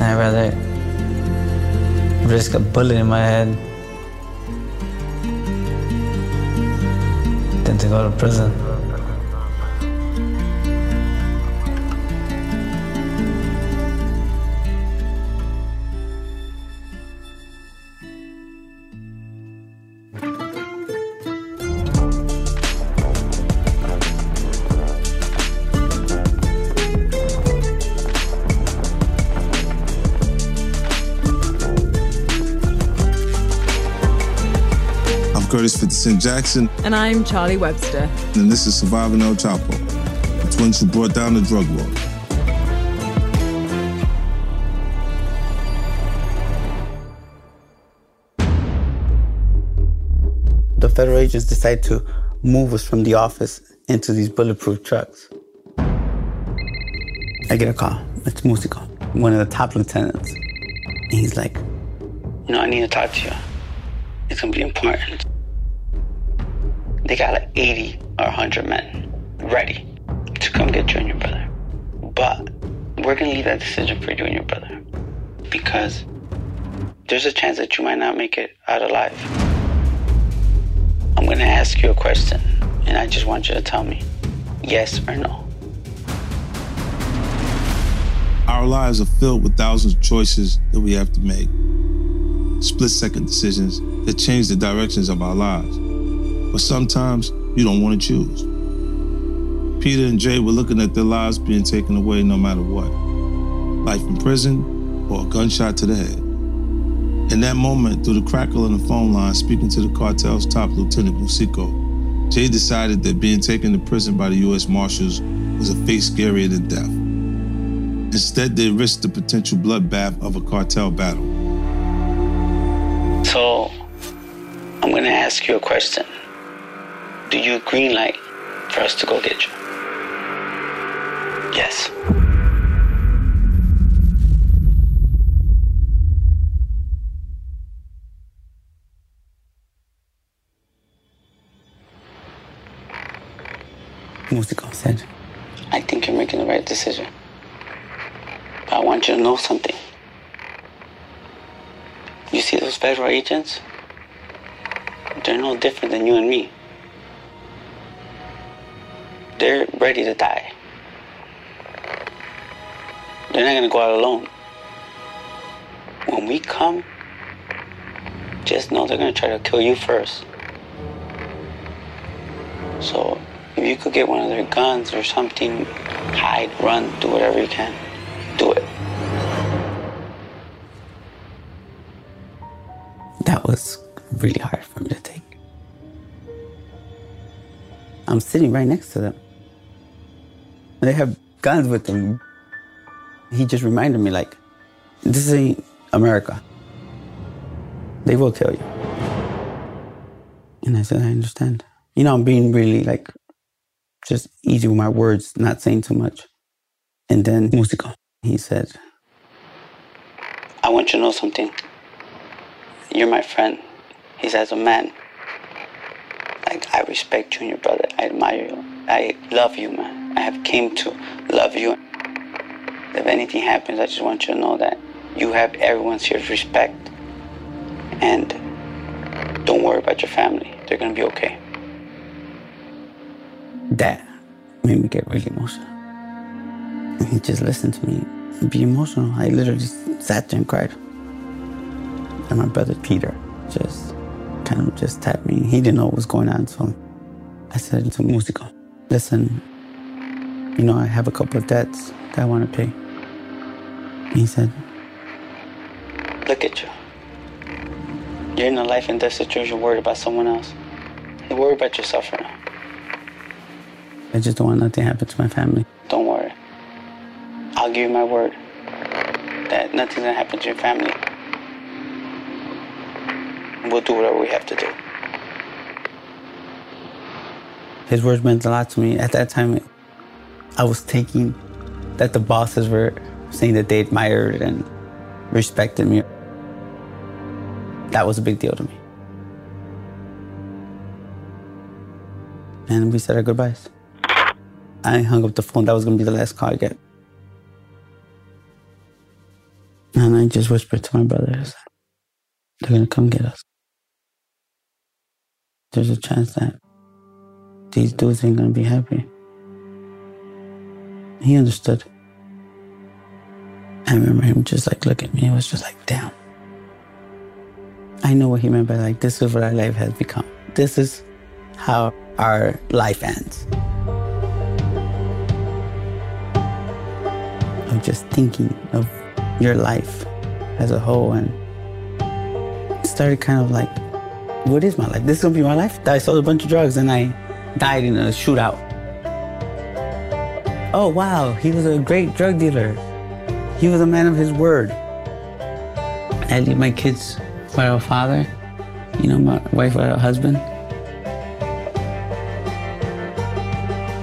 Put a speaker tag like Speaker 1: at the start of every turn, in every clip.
Speaker 1: I'd rather risk a bullet in my head than to go to prison.
Speaker 2: Curtis 50 Cent Jackson,
Speaker 3: And I'm Charlie Webster.
Speaker 2: and this is Surviving El Chapo, the twins who brought down the drug war.
Speaker 1: The federal agents decide to move us from the office into these bulletproof trucks. I get a call. It's Musico, one of the top lieutenants. And he's like, You know, I need to talk to you. It's gonna be important. They got like 80 or 100 men ready to come get you and your brother. But we're gonna leave that decision for you and your brother. Because there's a chance that you might not make it out alive. I'm gonna ask you a question, and I just want you to tell me yes or no.
Speaker 2: Our lives are filled with thousands of choices that we have to make. Split second decisions that change the directions of our lives. But sometimes you don't want to choose. Peter and Jay were looking at their lives being taken away no matter what life in prison or a gunshot to the head. In that moment, through the crackle in the phone line, speaking to the cartel's top lieutenant, Musico, Jay decided that being taken to prison by the U.S. Marshals was a fate scarier than death. Instead, they risked the potential bloodbath of a cartel battle.
Speaker 1: So, I'm gonna ask you a question. Do you green light for us to go get you? Yes. Musico said, I think you're making the right decision. But I want you to know something. You see those federal agents? They're no different than you and me. They're ready to die. They're not gonna go out alone. When we come, just know they're gonna try to kill you first. So if you could get one of their guns or something, hide, run, do whatever you can. Do it. That was really hard for me to take. I'm sitting right next to them. They have guns with them. He just reminded me, like, this ain't America. They will kill you. And I said, I understand. You know, I'm being really like just easy with my words, not saying too much. And then Musico. He said, I want you to know something. You're my friend. He says, a man. Like, I respect you and your brother. I admire you. I love you, man. I have came to love you. If anything happens, I just want you to know that you have everyone's here's respect. And don't worry about your family. They're gonna be okay. That made me get really emotional. And he just listened to me be emotional. I literally sat there and cried. And my brother Peter just kind of just tapped me. He didn't know what was going on, so I said to Musico, listen, you know, I have a couple of debts that I want to pay. And he said, look at you. You're in a life and death situation, worried about someone else. You worry about yourself right now. I just don't want nothing to happen to my family. Don't worry. I'll give you my word that nothing's gonna happen to your family. We'll do whatever we have to do. His words meant a lot to me. At that time, I was taking that the bosses were saying that they admired and respected me. That was a big deal to me. And we said our goodbyes. I hung up the phone. That was going to be the last call I get. And I just whispered to my brothers, they're going to come get us. There's a chance that these dudes ain't to be happy. He understood. I remember him just like look at me. It was just like, damn. I know what he meant by like, this is what our life has become. This is how our life ends. I'm just thinking of your life as a whole and started kind of like, what is my life? This is gonna be my life? I sold a bunch of drugs and I died in a shootout. Oh wow, he was a great drug dealer. He was a man of his word. I leave my kids without a father, you know, my wife without a husband.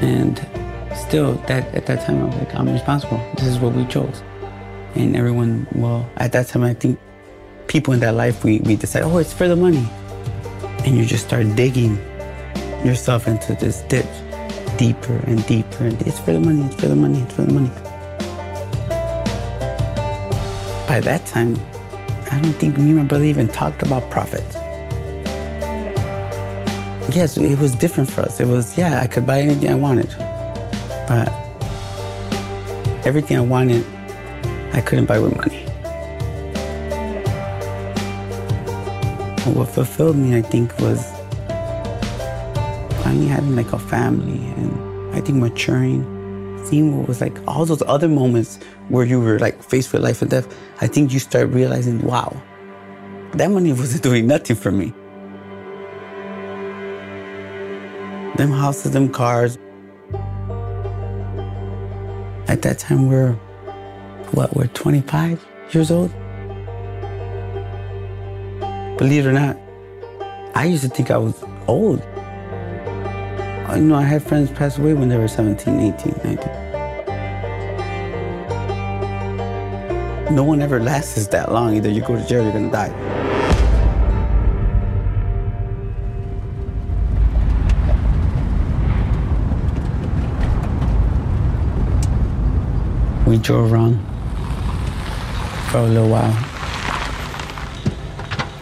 Speaker 1: And still, that at that time, I was like, I'm responsible. This is what we chose. And everyone, well, at that time, I think people in that life, we, we decide, oh, it's for the money. And you just start digging yourself into this ditch deeper and deeper. And it's for the money, it's for the money, it's for the money. By that time, I don't think me and my brother even talked about profit. Yes, it was different for us. It was, yeah, I could buy anything I wanted. But everything I wanted I couldn't buy with money. What fulfilled me, I think, was finally having like a family and I think maturing, seeing what was like all those other moments where you were like faced with life and death. I think you start realizing, wow, that money wasn't doing nothing for me. Them houses, them cars. At that time, we're what, we're 25 years old? Believe it or not, I used to think I was old. You know, I had friends pass away when they were 17, 18, 19. No one ever lasts that long. Either you go to jail you're gonna die. We drove around for a little while.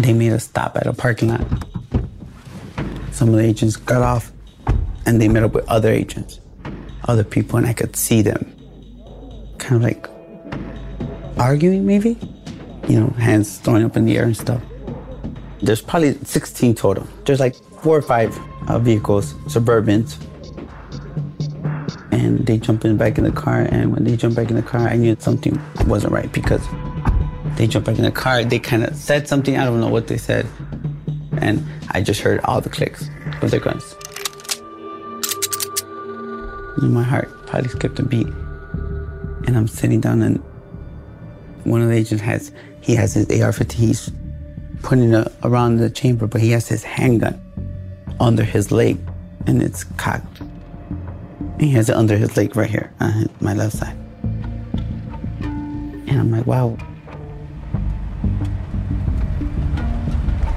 Speaker 1: They made us stop at a parking lot. Some of the agents got off and they met up with other agents, other people, and I could see them kind of like arguing, maybe? You know, hands throwing up in the air and stuff. There's probably 16 total. There's like four or five uh, vehicles, Suburbans. And they jump in back in the car, and when they jump back in the car, I knew something wasn't right because they jumped back in the car. They kind of said something. I don't know what they said. And I just heard all the clicks of their guns. And my heart probably skipped a beat. And I'm sitting down and one of the agents has, he has his AR-15. He's putting it around the chamber, but he has his handgun under his leg and it's cocked. He has it under his leg right here on my left side. And I'm like, wow.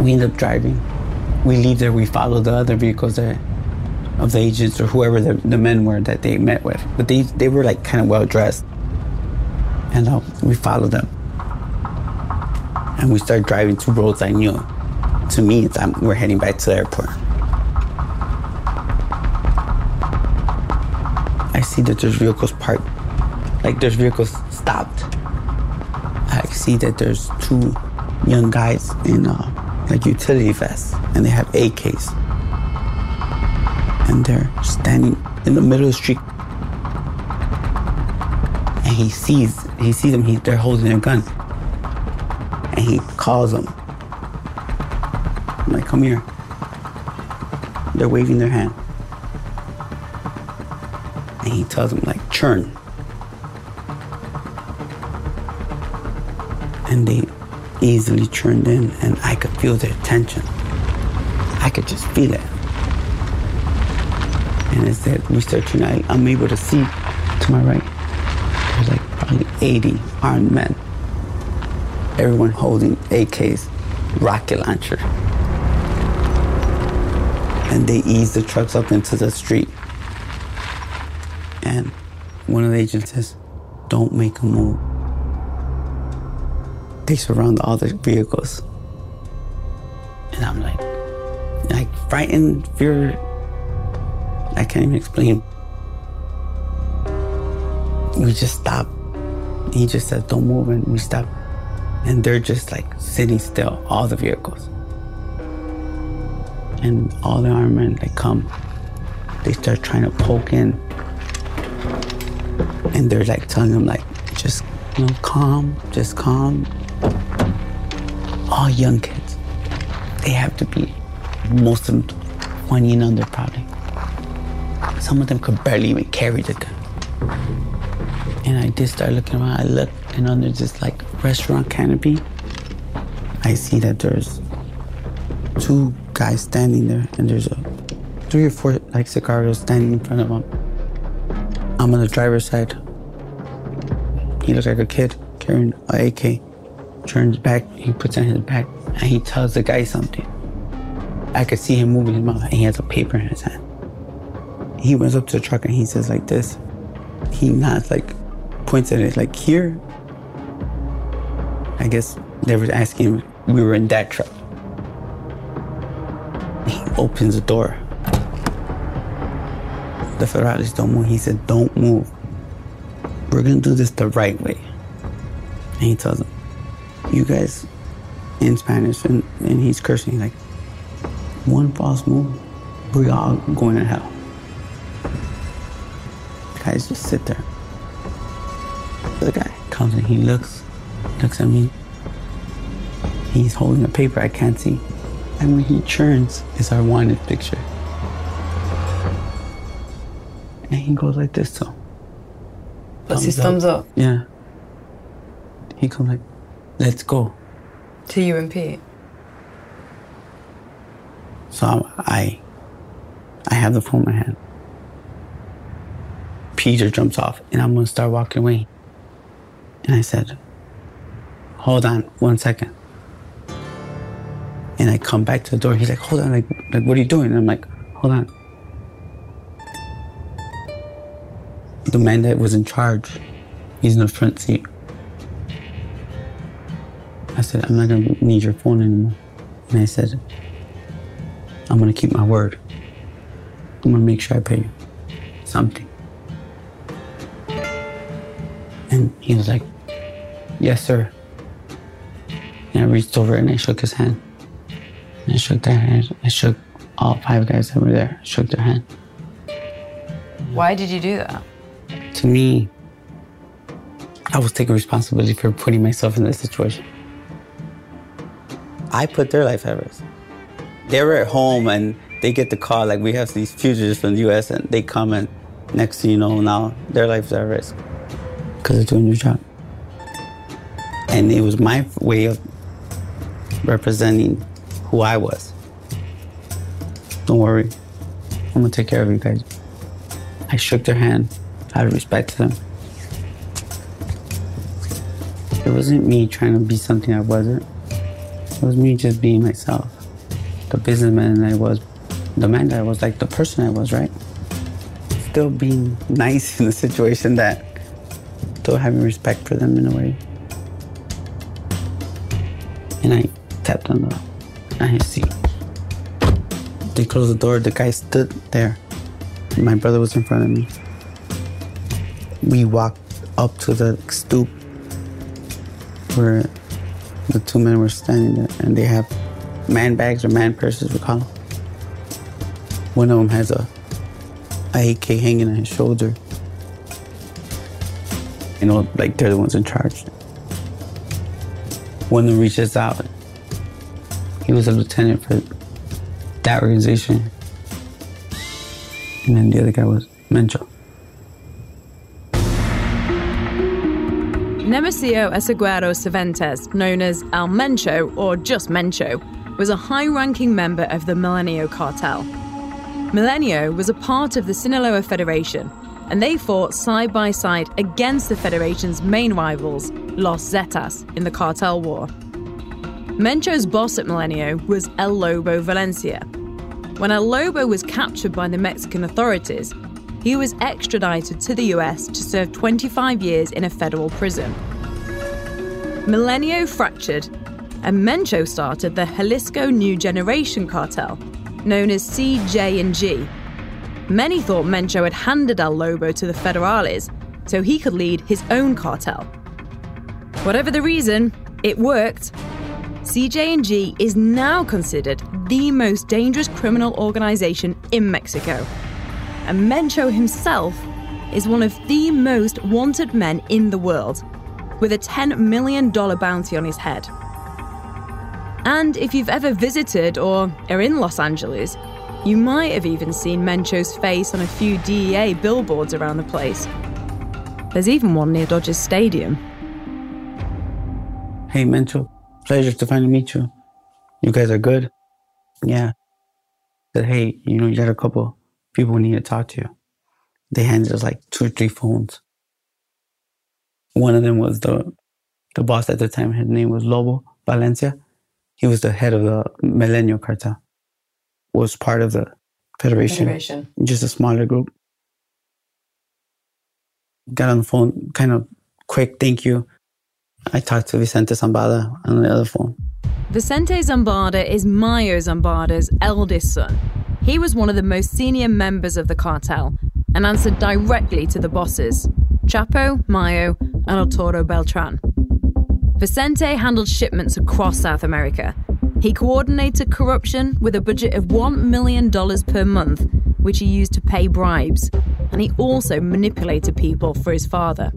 Speaker 1: We end up driving. We leave there, we follow the other vehicles that of the agents or whoever the, the men were that they met with. But they, they were like kind of well dressed. And uh, we followed them. And we start driving to roads I knew. To me, I'm, we're heading back to the airport. I see that there's vehicles parked, like there's vehicles stopped. I see that there's two young guys in uh, like utility vests, and they have AKs and they're standing in the middle of the street. And he sees, he sees them, he, they're holding their gun. And he calls them. I'm like, come here. They're waving their hand. And he tells them, like, churn. And they easily churned in, and I could feel their tension. I could just feel it. And as that researching, I, I'm able to see to my right, there's like probably 80 armed men. Everyone holding AKs, rocket launcher. And they ease the trucks up into the street. And one of the agents says, don't make a move. Surround all the vehicles. And I'm like, like frightened, fear, I can't even explain. We just stop. He just said, don't move, and we stop. And they're just like sitting still, all the vehicles. And all the armed men, they come. They start trying to poke in. And they're like telling them, like, just, you know, calm, just calm. All young kids. They have to be, most of them 20 and under probably. Some of them could barely even carry the gun. And I did start looking around. I look, and under this like restaurant canopy, I see that there's two guys standing there, and there's a three or four like sicarios standing in front of them. I'm on the driver's side. He looks like a kid carrying an AK. Turns back, he puts on his back, and he tells the guy something. I could see him moving his mouth, and he has a paper in his hand. He runs up to the truck and he says like this. He nods like points at it like here. I guess they were asking him, we were in that truck. He opens the door. The federales don't move. He said, don't move. We're gonna do this the right way. And he tells them, you guys in Spanish and, and he's cursing like one false move, we're all going to hell guys just sit there. The guy comes and he looks, looks at me. He's holding a paper I can't see. And when he turns, it's our wanted picture. And he goes like this, so.
Speaker 3: Puts his thumbs up.
Speaker 1: Yeah. He comes like, let's go.
Speaker 3: To you and Pete.
Speaker 1: So I, I have the phone in my hand. Peter jumps off and I'm gonna start walking away. And I said, hold on one second. And I come back to the door. He's like, hold on, like, like what are you doing? And I'm like, hold on. The man that was in charge, he's in the front seat. I said, I'm not gonna need your phone anymore. And I said, I'm gonna keep my word. I'm gonna make sure I pay you something. And he was like, Yes, sir. And I reached over and I shook his hand. And I shook their hand. I shook all five guys that were there. I shook their hand.
Speaker 3: Why did you do that?
Speaker 1: To me, I was taking responsibility for putting myself in this situation. I put their life at risk. They were at home and they get the call like we have these fugitives from the US and they come and next thing you know now their life's at risk because they're doing your job. And it was my way of representing who I was. Don't worry, I'm gonna take care of you guys. I shook their hand out of respect to them. It wasn't me trying to be something I wasn't. It was me just being myself. The businessman I was, the man that I was, like the person I was, right? Still being nice in the situation that, still having respect for them in a way. And I tapped on the on his seat. They closed the door. The guy stood there. My brother was in front of me. We walked up to the stoop where the two men were standing there, and they have man bags or man purses, we call them. One of them has a, a AK hanging on his shoulder. You know, like they're the ones in charge. One of them reaches out. He was a lieutenant for that organization. And then the other guy was Mencho.
Speaker 4: Nemesio Oseguera Cervantes, known as El Mencho or just Mencho, was a high ranking member of the Milenio cartel. Milenio was a part of the Sinaloa Federation, and they fought side by side against the Federation's main rivals, Los Zetas, in the cartel war. Mencho's boss at Milenio was El Lobo Valencia. When El Lobo was captured by the Mexican authorities, he was extradited to the US to serve 25 years in a federal prison. Milenio fractured, and Mencho started the Jalisco New Generation cartel, known as CJNG. Many thought Mencho had handed El Lobo to the Federales so he could lead his own cartel. Whatever the reason, it worked. CJNG is now considered the most dangerous criminal organization in Mexico and Mencho himself is one of the most wanted men in the world, with a $10 million bounty on his head. And if you've ever visited or are in Los Angeles, you might have even seen Mencho's face on a few DEA billboards around the place. There's even one near Dodgers Stadium.
Speaker 1: Hey, Mencho, pleasure to finally meet you. You guys are good? Yeah. Said, hey, you know, you got a couple people need to talk to you. They handed us like two or three phones. One of them was the the boss at the time. His name was Lobo Valencia. He was the head of the Milenio cartel. Was part of the federation,
Speaker 3: Federation.
Speaker 1: just a smaller group. Got on the phone, kind of quick. Thank you. I talked to Vicente Zambada on the other phone.
Speaker 4: Vicente Zambada is Mayo Zambada's eldest son. He was one of the most senior members of the cartel and answered directly to the bosses Chapo, Mayo, and Arturo Beltran. Vicente handled shipments across South America. He coordinated corruption with a budget of $1 million per month, which he used to pay bribes, and he also manipulated people for his father.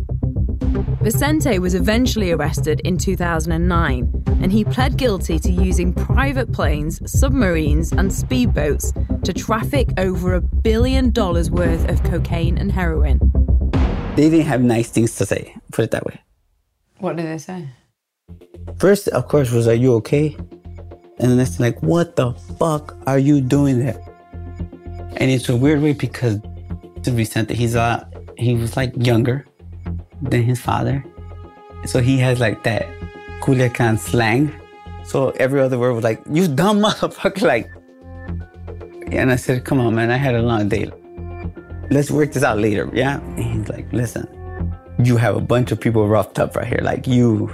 Speaker 4: Vicente was eventually arrested in 2009, and he pled guilty to using private planes, submarines, and speedboats to traffic over a billion dollars worth of cocaine and heroin.
Speaker 1: They didn't have nice things to say, put it that way.
Speaker 3: What did they say?
Speaker 1: First, of course, was, Are you okay? And the next like, What the fuck are you doing there? And it's a weird way because to Vicente, he's uh, he was like younger than his father. So he has like that Culiacan slang. So every other word was like, You dumb motherfucker. Like, and I said, Come on, man, I had a long day. Let's work this out later. Yeah. And he's like, Listen, you have a bunch of people roughed up right here. Like, you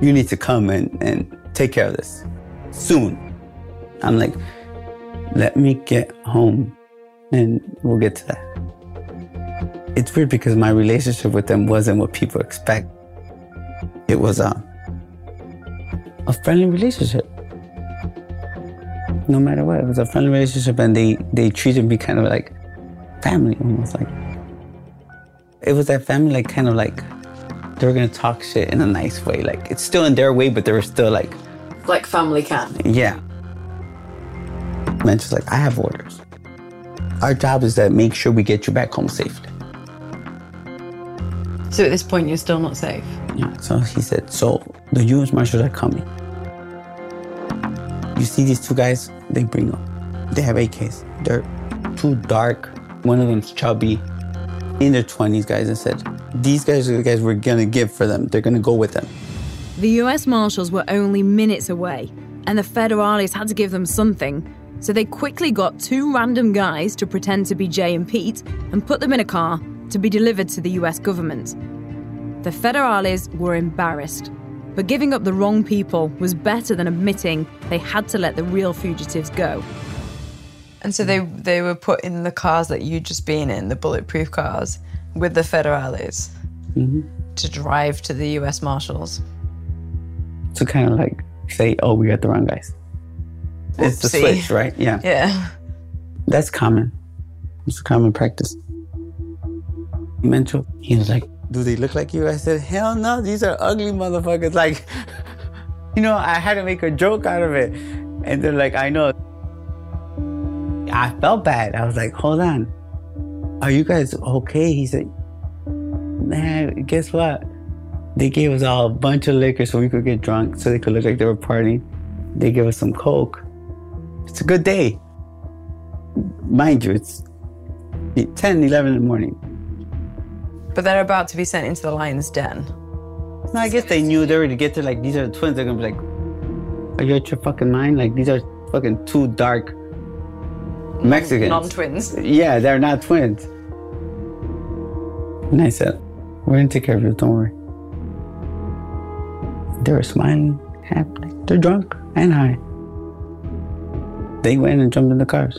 Speaker 1: you need to come and, and take care of this soon. I'm like, let me get home and we'll get to that. It's weird because my relationship with them wasn't what people expect. It was a, a friendly relationship. No matter what, it was a friendly relationship and they, they treated me kind of like family, almost like. It was that family, like kind of like they were gonna talk shit in a nice way. Like it's still in their way, but they were still like,
Speaker 3: Like family can.
Speaker 1: yeah. Just like I have orders. Our job is to make sure we get you back home safely.
Speaker 3: So at this point, you're still not safe.
Speaker 1: Yeah. So he said, so the U.S. Marshals are coming. You see these two guys? They bring them. They have AKs. They're too dark. One of them's chubby, in their 20s, guys, and said, These guys are the guys we're gonna give for them. They're gonna go with them.
Speaker 4: The US Marshals were only minutes away, and the federales had to give them something. So they quickly got two random guys to pretend to be Jay and Pete and put them in a car to be delivered to the US government. The federales were embarrassed, but giving up the wrong people was better than admitting they had to let the real fugitives go.
Speaker 3: And so they they were put in the cars that you'd just been in, the bulletproof cars, with the federales mm-hmm. to drive to the U.S. Marshals.
Speaker 1: To kind of like say, Oh, we got the wrong guys. It's the switch, right? Yeah.
Speaker 3: Yeah.
Speaker 1: That's common. It's a common practice. Mental. He was like, Do they look like you? I said, Hell no, these are ugly motherfuckers. Like, you know, I had to make a joke out of it. And they're like, I know. I felt bad. I was like, Hold on. Are you guys okay? He said, Man, guess what? They gave us all a bunch of liquor so we could get drunk, so they could look like they were partying. They gave us some coke. It's a good day mind you, it's 10, 11 in the morning.
Speaker 3: But they're about to be sent into the lion's den.
Speaker 1: No, I guess they knew they were going to get to like, these are the twins. They're gonna be like, are you out your fucking mind? Like, these are fucking two dark Mexicans.
Speaker 3: Non-twins.
Speaker 1: Yeah, they're not twins. And I said, we're gonna take care of you, don't worry. They were smiling, happy. They're drunk and high. They went and jumped in the cars.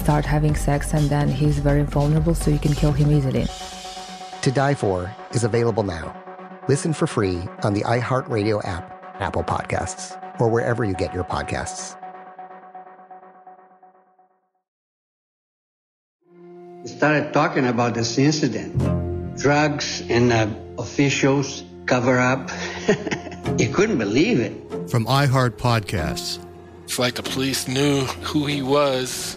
Speaker 5: start having sex, and then he's very vulnerable, so you can kill him easily.
Speaker 6: To Die For is available now. Listen for free on the iHeartRadio app, Apple Podcasts, or wherever you get your podcasts.
Speaker 7: started talking about this incident. Drugs and uh, officials cover up. you couldn't believe it.
Speaker 8: From iHeart Podcasts.
Speaker 9: It's like the police knew who he was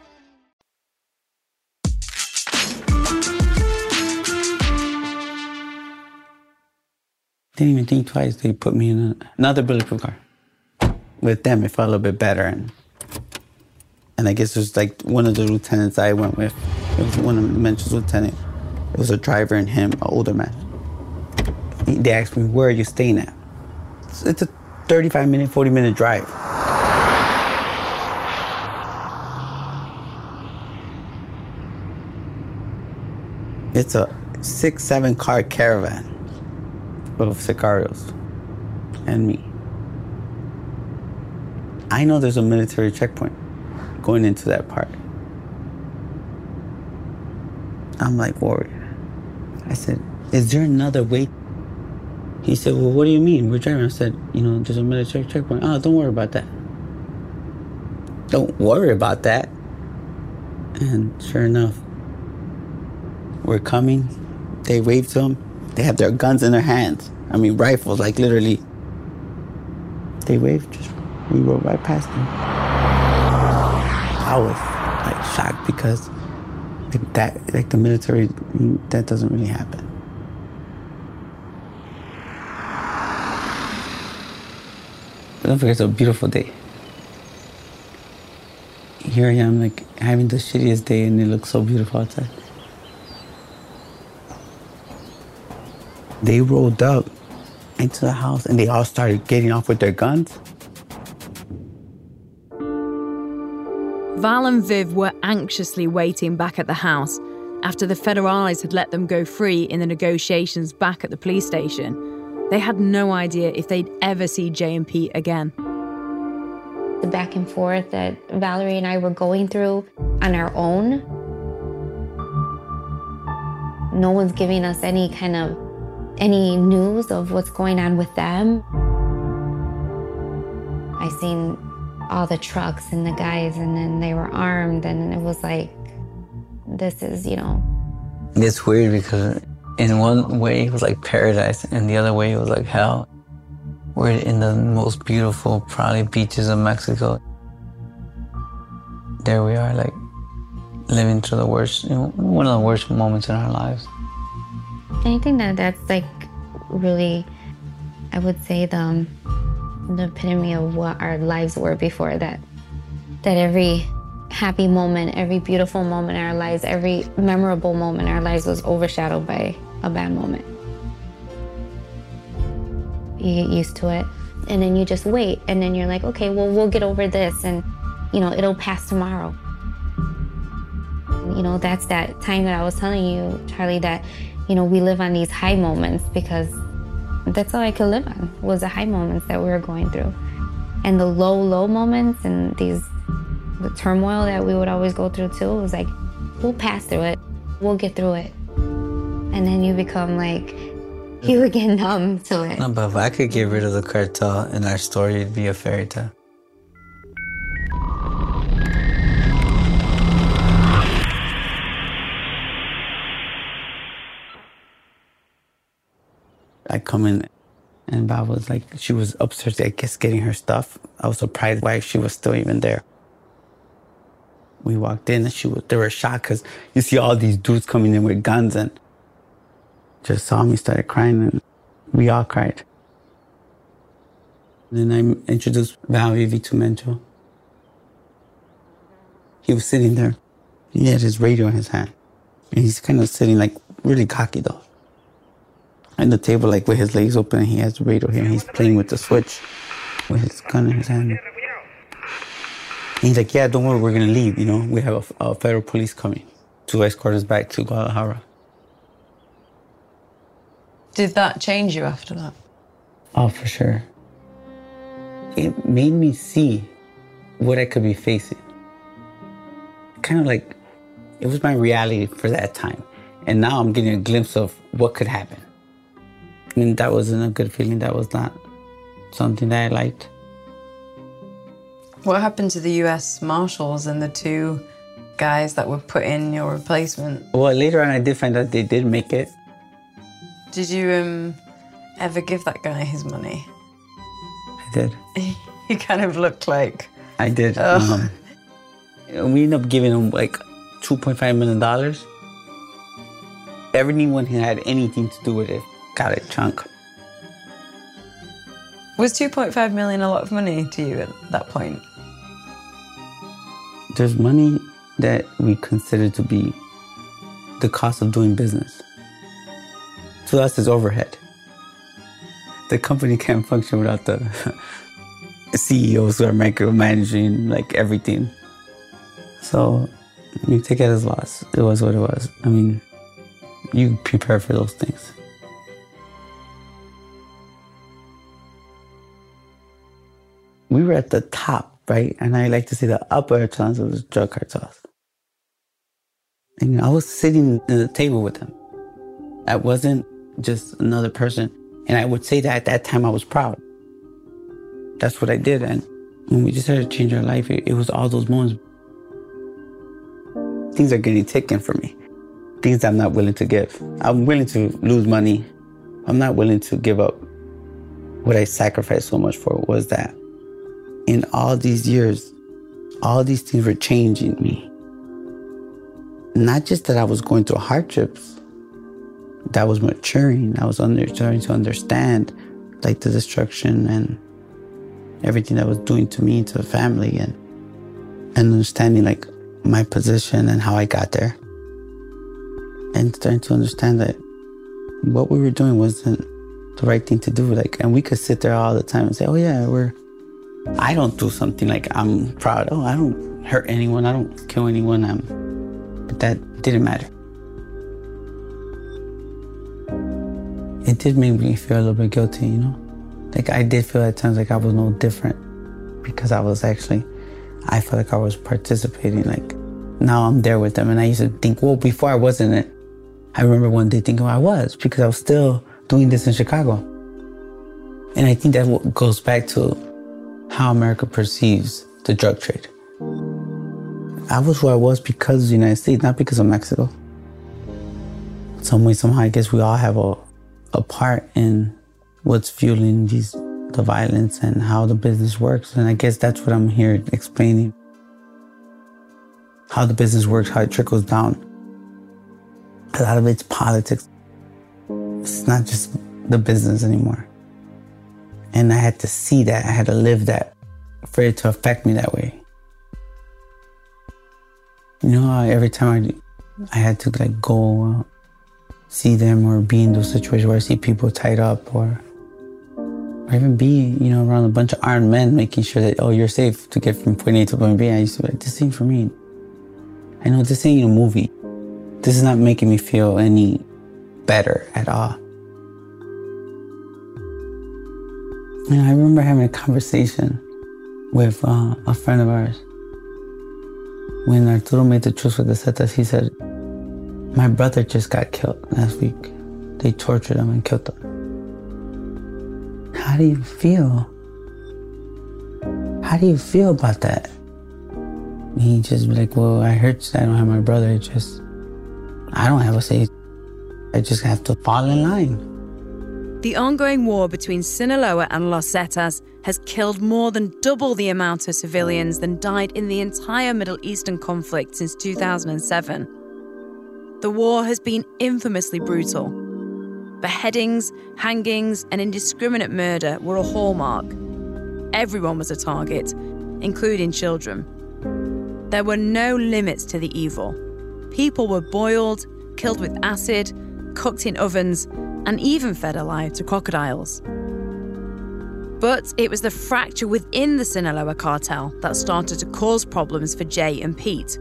Speaker 1: Didn't even think twice. They put me in another bulletproof car. With them, it felt a little bit better. And, and I guess it was like one of the lieutenants I went with. It was one of the Mencho's lieutenant. It was a driver and him, an older man. They asked me, where are you staying at? It's, it's a 35 minute, 40 minute drive. It's a six, seven car caravan full of sicarios and me. I know there's a military checkpoint going into that part. I'm like worried. I said, Is there another way? He said, Well, what do you mean? We're driving. I said, You know, there's a military checkpoint. Oh, don't worry about that. Don't worry about that. And sure enough, we're coming. They waved to them. They have their guns in their hands. I mean, rifles, like literally. They waved, just we rode right past them. I was like shocked because like, that, like the military, that doesn't really happen. But don't forget, it's a beautiful day. Here I am, like having the shittiest day, and it looks so beautiful outside. They rolled up into the house and they all started getting off with their guns.
Speaker 10: Val and Viv were anxiously waiting back at the house after the federales had let them go free in the negotiations back at the police station. They had no idea if they'd ever see Jay and Pete again.
Speaker 11: The back and forth that Valerie and I were going through on our own. No one's giving us any kind of any news of what's going on with them. I seen all the trucks and the guys, and then they were armed, and it was like, this is, you know.
Speaker 1: It's weird because in one way it was like paradise, and the other way it was like hell. We're in the most beautiful, probably beaches of Mexico. There we are, like living through the worst, you know, one of the worst moments in our lives.
Speaker 11: I think that that's like really, I would say the um, the epitome of what our lives were before that. That every happy moment, every beautiful moment in our lives, every memorable moment in our lives was overshadowed by a bad moment. You get used to it, and then you just wait, and then you're like, okay, well, we'll get over this, and you know, it'll pass tomorrow. You know, that's that time that I was telling you, Charlie, that you know, we live on these high moments because that's all I could live on was the high moments that we were going through. And the low, low moments and these the turmoil that we would always go through too was like, we'll pass through it. We'll get through it. And then you become like you would get numb to it.
Speaker 1: No, but if I could get rid of the cartel in our story, it'd be a fairy tale. I come in and Bob was like, she was upstairs, I guess, getting her stuff. I was surprised why she was still even there. We walked in and she was, they were shocked because you see all these dudes coming in with guns and just saw me, started crying, and we all cried. Then I introduced Val Vivi to Mencho. He was sitting there. He had his radio in his hand. And he's kind of sitting like really cocky though at the table, like with his legs open, and he has the radio here, and he's playing with the switch with his gun in his hand. And he's like, "Yeah, don't worry, we're gonna leave. You know, we have a, a federal police coming to escort us back to Guadalajara."
Speaker 3: Did that change you after that?
Speaker 1: Oh, for sure. It made me see what I could be facing. Kind of like it was my reality for that time. And now I'm getting a glimpse of what could happen. And that wasn't a good feeling. That was not something that I liked.
Speaker 3: What happened to the US Marshals and the two guys that were put in your replacement?
Speaker 1: Well, later on, I did find out they did make it.
Speaker 3: Did you um, ever give that guy his money?
Speaker 1: I did.
Speaker 3: he kind of looked like.
Speaker 1: I did.
Speaker 3: Ugh.
Speaker 1: Um, we ended up giving him like $2.5 million. Everyone who had anything to do with it got a chunk.
Speaker 3: Was 2.5 million a lot of money to you at that point?
Speaker 1: There's money that we consider to be the cost of doing business. To us, is overhead. The company can't function without the CEOs who are micromanaging like everything. So you take it as loss. It was what it was. I mean, you prepare for those things. We were at the top, right? And I like to say the upper echelons of the drug cartels. And I was sitting at the table with them. I wasn't just another person. And I would say that at that time I was proud. That's what I did. And when we decided to change our life, it, it was all those moments. Things are getting taken from me. Things I'm not willing to give. I'm willing to lose money. I'm not willing to give up what I sacrificed so much for was that in all these years, all these things were changing me. Not just that I was going through hardships, that was maturing. I was under, starting to understand like the destruction and everything that was doing to me, to the family, and and understanding like my position and how I got there. And starting to understand that what we were doing wasn't the right thing to do. Like, and we could sit there all the time and say, "Oh yeah, we're." I don't do something like I'm proud. Oh, I don't hurt anyone. I don't kill anyone. I'm, but that didn't matter. It did make me feel a little bit guilty, you know. Like I did feel at times like I was no different because I was actually, I felt like I was participating. Like now I'm there with them, and I used to think, well, before I wasn't it. I remember one day thinking well, I was because I was still doing this in Chicago. And I think that goes back to how America perceives the drug trade. I was who I was because of the United States, not because of Mexico. Some way, somehow, I guess we all have a, a part in what's fueling these the violence and how the business works. And I guess that's what I'm here explaining. How the business works, how it trickles down. A lot of it's politics. It's not just the business anymore. And I had to see that. I had to live that for it to affect me that way. You know, every time I, I had to like go see them or be in those situations where I see people tied up or, or even be, you know, around a bunch of armed men making sure that, oh, you're safe to get from point A to point B. I used to be like, this ain't for me. I know this ain't in a movie. This is not making me feel any better at all. I remember having a conversation with uh, a friend of ours. When Arturo made the truce with the Zetas, he said, My brother just got killed last week. They tortured him and killed him. How do you feel? How do you feel about that? He just be like, Well, I heard I don't have my brother. It just, I don't have a say. I just have to fall in line.
Speaker 4: The ongoing war between Sinaloa and Los Zetas has killed more than double the amount of civilians than died in the entire Middle Eastern conflict since 2007. The war has been infamously brutal. Beheadings, hangings, and indiscriminate murder were a hallmark. Everyone was a target, including children. There were no limits to the evil. People were boiled, killed with acid, cooked in ovens, and even fed alive to crocodiles. But it was the fracture within the Sinaloa cartel that started to cause problems for Jay and Pete.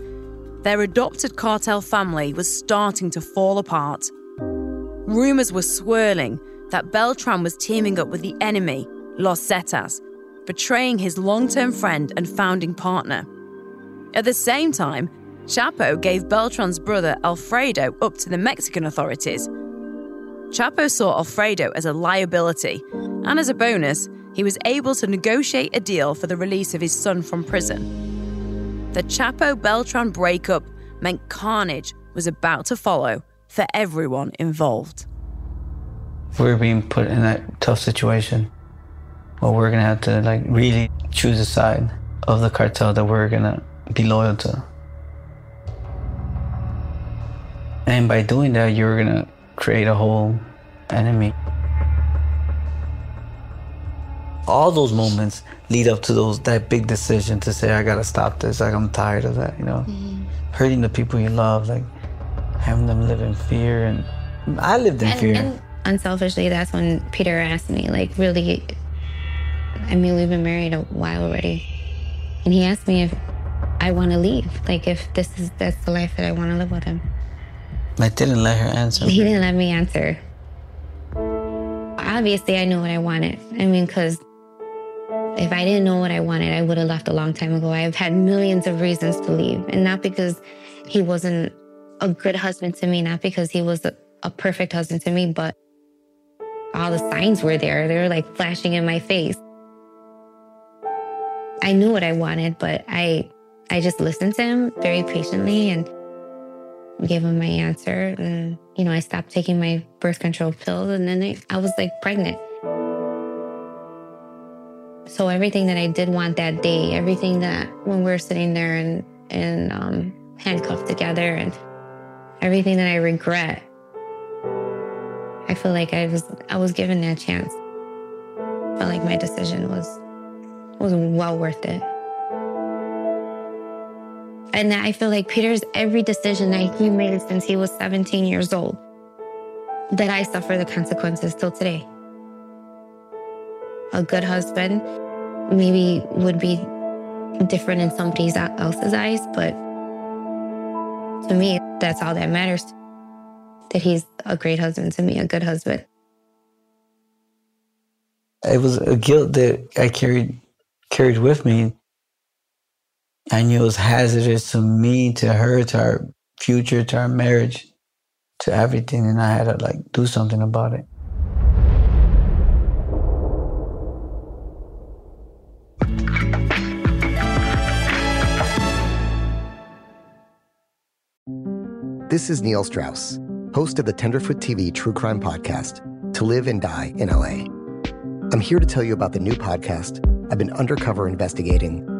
Speaker 4: Their adopted cartel family was starting to fall apart. Rumours were swirling that Beltran was teaming up with the enemy, Los Zetas, betraying his long term friend and founding partner. At the same time, Chapo gave Beltran's brother Alfredo up to the Mexican authorities Chapo saw Alfredo as a liability, and as a bonus,
Speaker 10: he was able to negotiate a deal for the release of his son from prison. The Chapo Beltran breakup meant carnage was about to follow for everyone involved.
Speaker 1: We're being put in that tough situation where we're gonna have to like really choose a side of the cartel that we're gonna be loyal to. And by doing that, you're gonna create a whole enemy. All those moments lead up to those that big decision to say, I gotta stop this. Like I'm tired of that, you know, mm-hmm. hurting the people you love, like having them live in fear. And I lived in
Speaker 11: and,
Speaker 1: fear.
Speaker 11: And unselfishly, that's when Peter asked me, like, really. I mean, we've been married a while already, and he asked me if I want to leave, like if this is that's the life that I want to live with him.
Speaker 1: I didn't let her answer.
Speaker 11: He didn't let me answer. Obviously, I knew what I wanted. I mean, because if I didn't know what I wanted, I would have left a long time ago. I've had millions of reasons to leave, and not because he wasn't a good husband to me, not because he was a, a perfect husband to me, but all the signs were there. They were like flashing in my face. I knew what I wanted, but I I just listened to him very patiently and gave him my answer. And, you know, I stopped taking my birth control pills and then I, I was like pregnant. So everything that I did want that day, everything that when we were sitting there and, and um, handcuffed together and everything that I regret, I feel like I was I was given that chance. I felt like my decision was was well worth it. And I feel like Peter's every decision that he made since he was 17 years old, that I suffer the consequences till today. A good husband maybe would be different in somebody else's eyes, but to me, that's all that matters. That he's a great husband to me, a good husband.
Speaker 1: It was a guilt that I carried carried with me I knew it was hazardous to me, to her, to our future, to our marriage, to everything, and I had to like do something about it.
Speaker 6: This is Neil Strauss, host of the Tenderfoot TV True Crime Podcast, To Live and Die in LA. I'm here to tell you about the new podcast I've been undercover investigating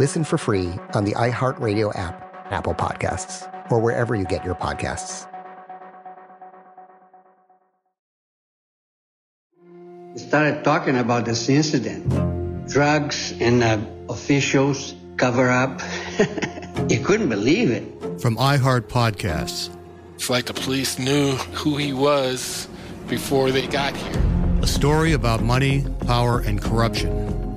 Speaker 6: Listen for free on the iHeartRadio app, Apple Podcasts, or wherever you get your podcasts.
Speaker 7: We started talking about this incident drugs and uh, officials cover up. you couldn't believe it.
Speaker 8: From iHeart Podcasts.
Speaker 9: It's like the police knew who he was before they got here.
Speaker 8: A story about money, power, and corruption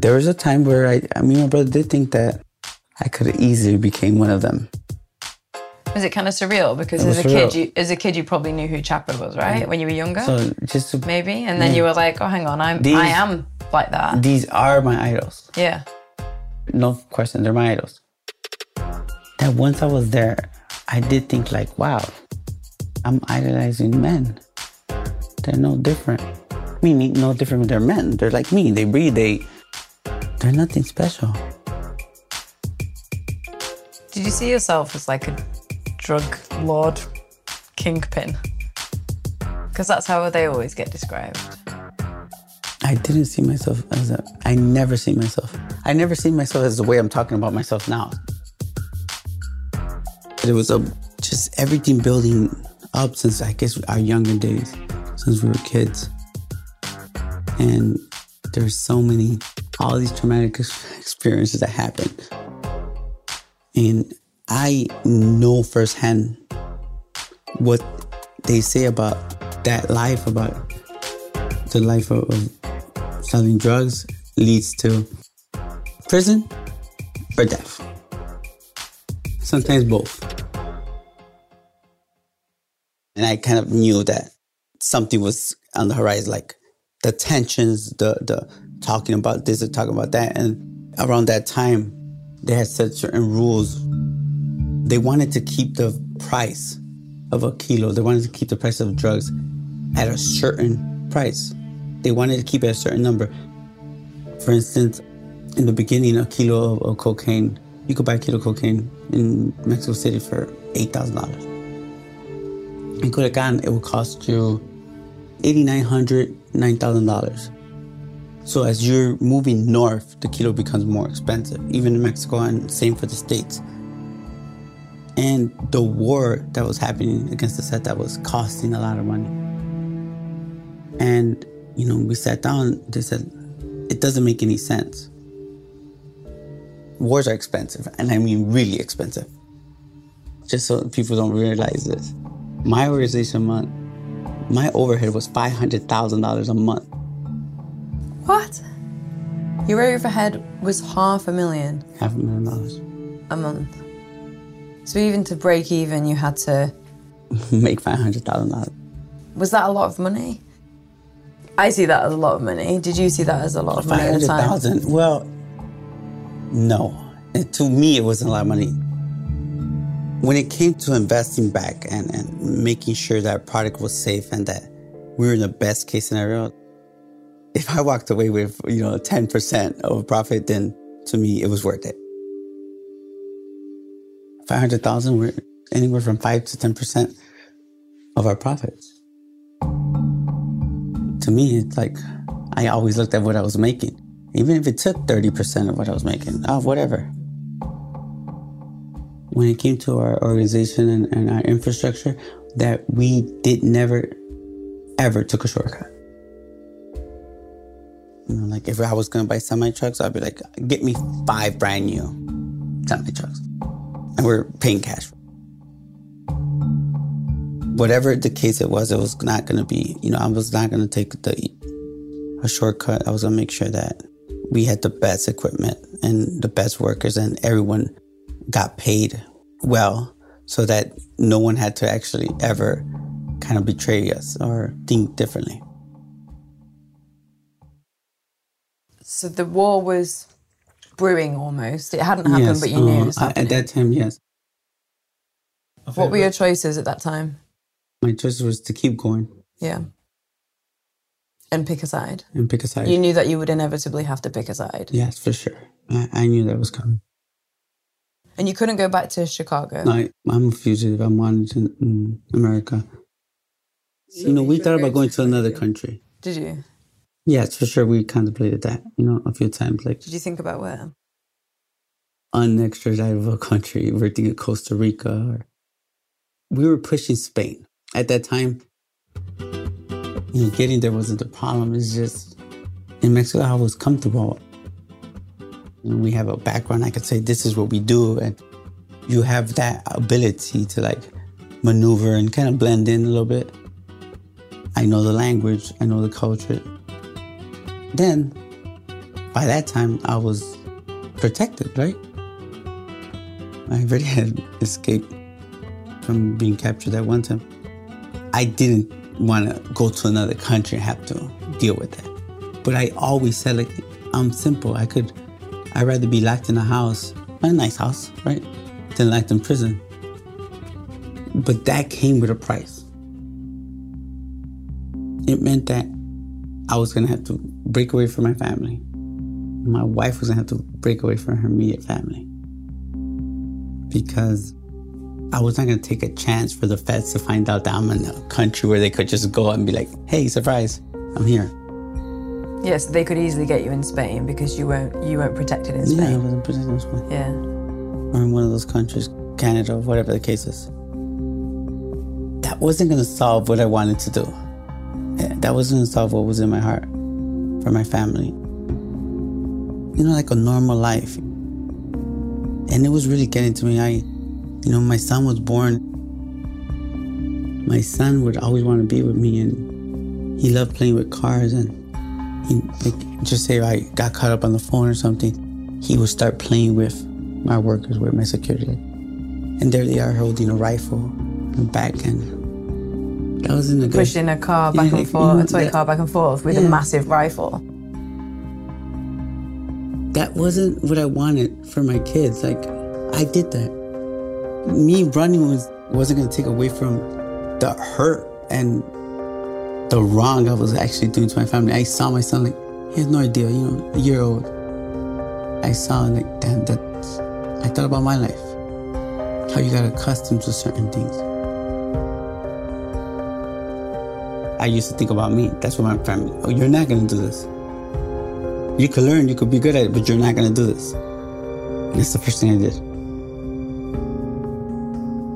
Speaker 1: There was a time where I, I mean, my brother did think that I could have easily became one of them.
Speaker 3: Was it kind of surreal? Because as a
Speaker 1: was
Speaker 3: kid, you, as a kid, you probably knew who Chapo was, right? When you were younger,
Speaker 1: So just to,
Speaker 3: maybe. And then
Speaker 1: Yeah.
Speaker 3: you were like, "Oh, hang on, I'm,
Speaker 1: These-
Speaker 3: I am like that."
Speaker 1: these are my idols.
Speaker 3: yeah.
Speaker 1: No question, they're my idols. That once I was there, I did think like, wow, I'm idolizing men. They're no different. I mean, no different. They're men. They're like me. They breathe. They, they're nothing special.
Speaker 3: Did you see yourself as like a drug lord kingpin? Because that's how they always get described.
Speaker 1: I didn't see myself as a. I never see myself. I never see myself as the way I'm talking about myself now. It was a just everything building up since I guess our younger days, since we were kids, and there's so many, all these traumatic experiences that happened, and I know firsthand what they say about that life, about the life of, of selling drugs leads to prison or death. Sometimes both. And I kind of knew that something was on the horizon, like the tensions, the the talking about this and talking about that. And around that time, they had set certain rules. They wanted to keep the price of a kilo, they wanted to keep the price of drugs at a certain price. They wanted to keep it at a certain number. For instance, in the beginning, a kilo of, of cocaine, you could buy a kilo of cocaine in Mexico City for $8,000. In Culiacan, it would cost you $8,900, $9,000. So as you're moving north, the kilo becomes more expensive, even in Mexico, and same for the States. And the war that was happening against the set that was costing a lot of money. And, you know, we sat down, they said, it doesn't make any sense. Wars are expensive, and I mean really expensive. Just so people don't realize this. My organization month, my overhead was $500,000 a month.
Speaker 3: What? Your overhead was half a million
Speaker 1: Half a million dollars.
Speaker 3: a month. So even to break even, you had to.
Speaker 1: Make $500,000.
Speaker 3: Was that a lot of money? I see that as a lot of money. Did you see that as a lot of money at the time?
Speaker 1: 500,000. Well, no. And to me, it wasn't a lot of money. When it came to investing back and, and making sure that our product was safe and that we were in the best case scenario, if I walked away with, you know, 10% of a profit, then to me, it was worth it. 500,000, we're anywhere from 5 to 10% of our profits. To me, it's like I always looked at what I was making. Even if it took 30% of what I was making, oh, whatever. When it came to our organization and, and our infrastructure, that we did never, ever took a shortcut. You know, like if I was gonna buy semi trucks, I'd be like, get me five brand new semi trucks. And we're paying cash. Whatever the case it was, it was not gonna be, you know, I was not gonna take the a shortcut. I was gonna make sure that we had the best equipment and the best workers and everyone got paid well so that no one had to actually ever kind of betray us or think differently.
Speaker 3: So the war was brewing almost. It hadn't happened,
Speaker 1: yes,
Speaker 3: but you knew it
Speaker 1: uh,
Speaker 3: was happening.
Speaker 1: at that time, yes.
Speaker 3: what were your choices at that time?
Speaker 1: My choice was to keep going
Speaker 3: Yeah. And pick a side.
Speaker 1: and pick a side.
Speaker 3: You knew that you would inevitably have to pick a side.
Speaker 1: Yes, for sure. I, I knew that was coming.
Speaker 3: And you couldn't go back to Chicago.
Speaker 1: No, I, I'm a fugitive. I'm wanted in, in America. you know, we thought about going to another country.
Speaker 3: Did you?
Speaker 1: Yes, for sure. We contemplated that, you know, a few times. Like
Speaker 3: Did you think about where?
Speaker 1: unextraditable country. We're thinking Costa Rica. Or, we were pushing Spain at that time. You know, getting there wasn't the problem. It's just in Mexico, I was comfortable. Know, we have a background. I could say this is what we do, and you have that ability to like maneuver and kind of blend in a little bit. I know the language. I know the culture. Then, by that time, I was protected, right? I already had escaped from being captured that one time. I didn't want to go to another country and have to deal with that. But I always said, like, I'm simple. I could, I'd rather be locked in a house, a nice house, right, than locked in prison. But that came with a price. It meant that I was going to have to break away from my family. My wife was to have to break away from her immediate family because I was not going to take a chance for the feds to find out that I'm in a country where they could just go and be like, hey, surprise, I'm here.
Speaker 3: Yes, they could easily get you in Spain because you weren't you weren't protected in Spain.
Speaker 1: Yeah, I wasn't protected in Spain.
Speaker 3: Yeah.
Speaker 1: Or in one of those countries, Canada, whatever the case is. That wasn't going to solve what I wanted to do. That wasn't to solve what was in my heart for my family. You know, like a normal life. And it was really getting to me. I, you know, my son was born. My son would always want to be with me, and he loved playing with cars. And he, like, just say I got caught up on the phone or something, he would start playing with my workers, with my security. And there they are holding a rifle and back, and that was in a.
Speaker 3: Pushing a car back
Speaker 1: Yeah,
Speaker 3: and forth, a toy
Speaker 1: that-
Speaker 3: car back and forth with a massive rifle.
Speaker 1: that wasn't what I wanted for my kids. Like, I did that. Me running was wasn't gonna take away from the hurt and the wrong I was actually doing to my family. I saw my son like he has no idea, you know, a year old. I saw like damn that. I thought about my life. How you got accustomed to certain things. I used to think about me. That's what my family. Oh, you're not gonna do this. You could learn, you could be good at it, but you're not gonna do this. And that's the first thing I did.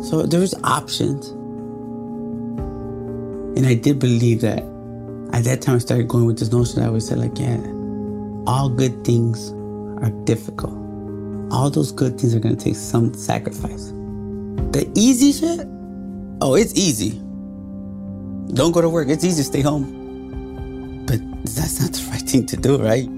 Speaker 1: So there was options. And I did believe that at that time I started going with this notion that I always said, like, yeah, all good things are difficult. All those good things are gonna take some sacrifice. The easy shit, oh, it's easy. Don't go to work, it's easy to stay home. But that's not the right thing to do, right?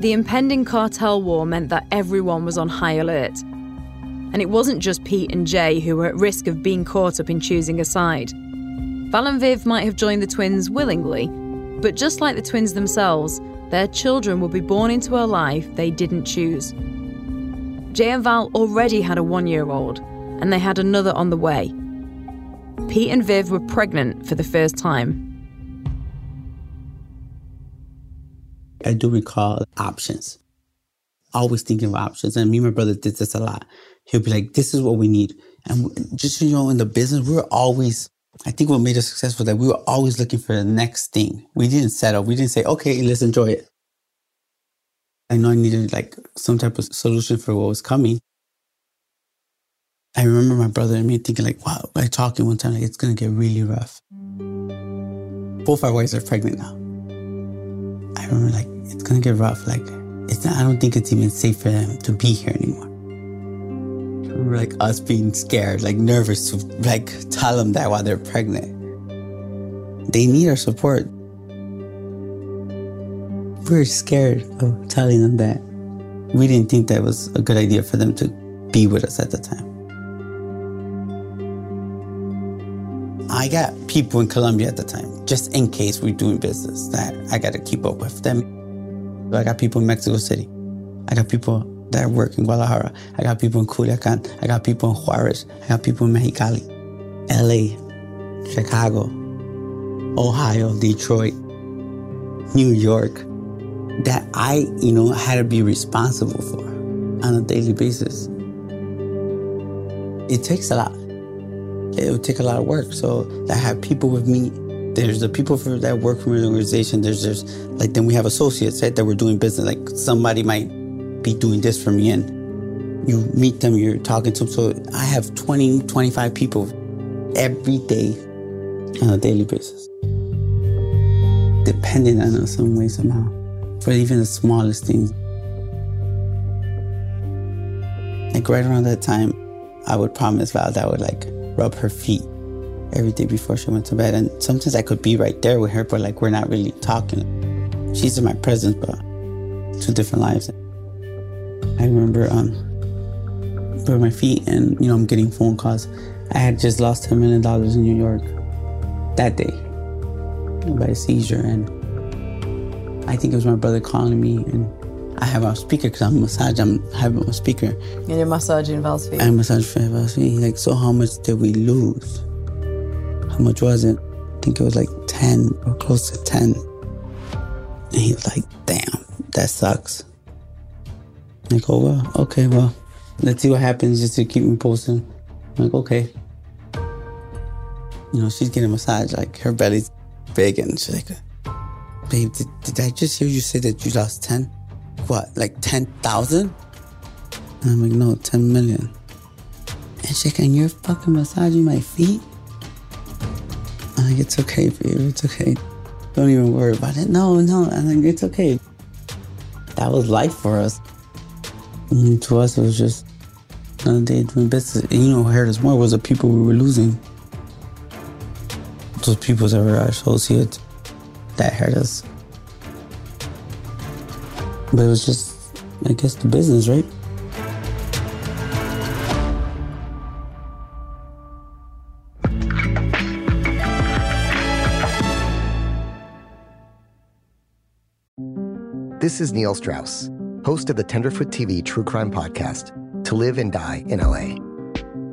Speaker 12: The impending cartel war meant that everyone was on high alert. And it wasn't just Pete and Jay who were at risk of being caught up in choosing a side. Val and Viv might have joined the twins willingly, but just like the twins themselves, their children would be born into a life they didn't choose. Jay and Val already had a one year old, and they had another on the way. Pete and Viv were pregnant for the first time.
Speaker 1: I do recall options. Always thinking of options. And me and my brother did this a lot. He'll be like, this is what we need. And just you know, in the business, we were always, I think what made us successful that we were always looking for the next thing. We didn't settle. We didn't say, okay, let's enjoy it. I know I needed like some type of solution for what was coming. I remember my brother and me thinking like, wow, I talking one time, like it's gonna get really rough. Both our wives are pregnant now. I remember like it's gonna get rough. Like it's not, I don't think it's even safe for them to be here anymore. I remember like us being scared, like nervous to like tell them that while they're pregnant. They need our support. We're scared of telling them that. We didn't think that was a good idea for them to be with us at the time. I got people in Colombia at the time, just in case we're doing business, that I got to keep up with them. I got people in Mexico City. I got people that work in Guadalajara. I got people in Culiacan. I got people in Juarez. I got people in Mexicali, LA, Chicago, Ohio, Detroit, New York, that I, you know, had to be responsible for on a daily basis. It takes a lot. It would take a lot of work. So I have people with me. There's the people for, that work for an organization. There's there's like then we have associates right, that we're doing business. Like somebody might be doing this for me and you meet them, you're talking to them. So I have 20, 25 people every day on a daily basis. Depending on us some way, somehow, for even the smallest things. Like right around that time, I would promise Val that I would like rub her feet every day before she went to bed. And sometimes I could be right there with her, but like we're not really talking. She's in my presence, but two different lives. I remember um rubbing my feet and you know I'm getting phone calls. I had just lost ten million dollars in New York that day by a seizure and I think it was my brother calling me and I have a speaker because I'm a massage. I'm having a speaker.
Speaker 3: And you're massaging Val's feet.
Speaker 1: I massage for Val's feet. Like, so how much did we lose? How much was it? I think it was like 10 or close to 10. And he was like, damn, that sucks. I go, oh, well, okay, well, let's see what happens just to keep me posted. I'm like, okay. You know, she's getting a massage, like her belly's big, and she's like, babe, did, did I just hear you say that you lost 10? What, like 10,000? And I'm like, no, 10 million. And she's like, and you're fucking massaging my feet? I'm like, it's okay, babe, it's okay. Don't even worry about it. No, no, I'm like, it's okay. That was life for us. And to us, it was just another day doing business. And you know hurt us more was the people we were losing. Those people that were our associates that hurt us. But it was just, I guess, the business, right?
Speaker 6: This is Neil Strauss, host of the Tenderfoot TV True Crime Podcast, To Live and Die in LA.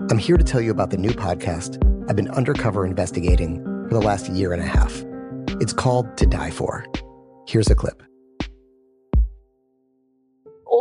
Speaker 6: I'm here to tell you about the new podcast I've been undercover investigating for the last year and a half. It's called To Die For. Here's a clip.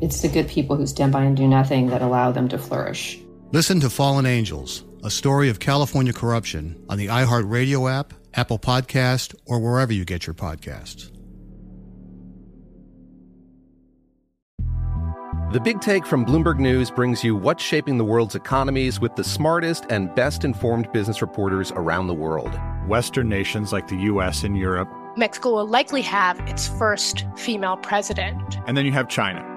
Speaker 13: It's the good people who stand by and do nothing that allow them to flourish.
Speaker 8: Listen to Fallen Angels, a story of California corruption on the iHeartRadio app, Apple Podcast, or wherever you get your podcasts.
Speaker 14: The Big Take from Bloomberg News brings you what's shaping the world's economies with the smartest and best informed business reporters around the world.
Speaker 15: Western nations like the US and Europe.
Speaker 16: Mexico will likely have its first female president.
Speaker 15: And then you have China.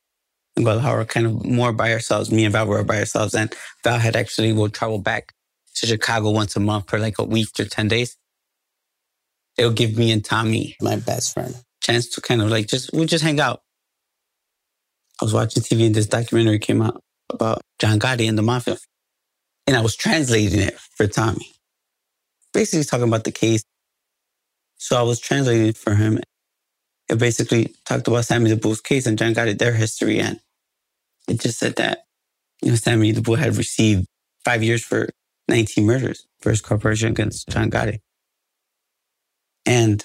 Speaker 1: Guadalajara, kind of more by ourselves. Me and Val were by ourselves. And Val had actually will travel back to Chicago once a month for like a week or 10 days. It'll give me and Tommy, my best friend, chance to kind of like just, we'll just hang out. I was watching TV and this documentary came out about John Gotti and the mafia. And I was translating it for Tommy. Basically talking about the case. So I was translating for him. It basically talked about Sammy the Bull's case and John Gotti, their history. And it just said that, you know, Sammy the Bull had received five years for 19 murders for his corporation against John Gotti. And,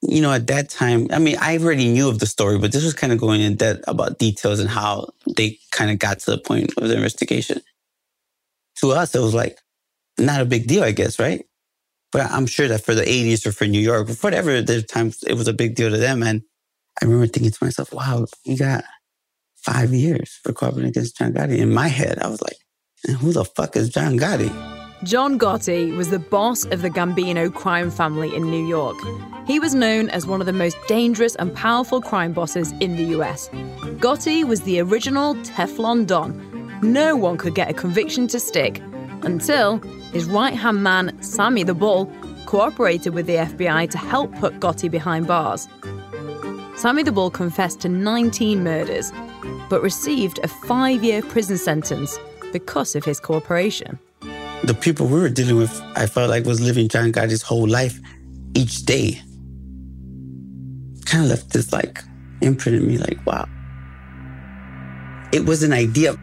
Speaker 1: you know, at that time, I mean, I already knew of the story, but this was kind of going in depth about details and how they kind of got to the point of the investigation. To us, it was like not a big deal, I guess, right? But I'm sure that for the 80s or for New York, or whatever, the times it was a big deal to them. And I remember thinking to myself, wow, you got five years for cooperating against John Gotti. In my head, I was like, who the fuck is John Gotti?
Speaker 4: John Gotti was the boss of the Gambino crime family in New York. He was known as one of the most dangerous and powerful crime bosses in the US. Gotti was the original Teflon Don. No one could get a conviction to stick until his right hand man, Sammy the Bull, cooperated with the FBI to help put Gotti behind bars. Sammy the Bull confessed to 19 murders, but received a five year prison sentence because of his cooperation.
Speaker 1: The people we were dealing with, I felt like was living John Gotti's whole life each day. Kind of left this like imprint in me, like, wow. It was an idea.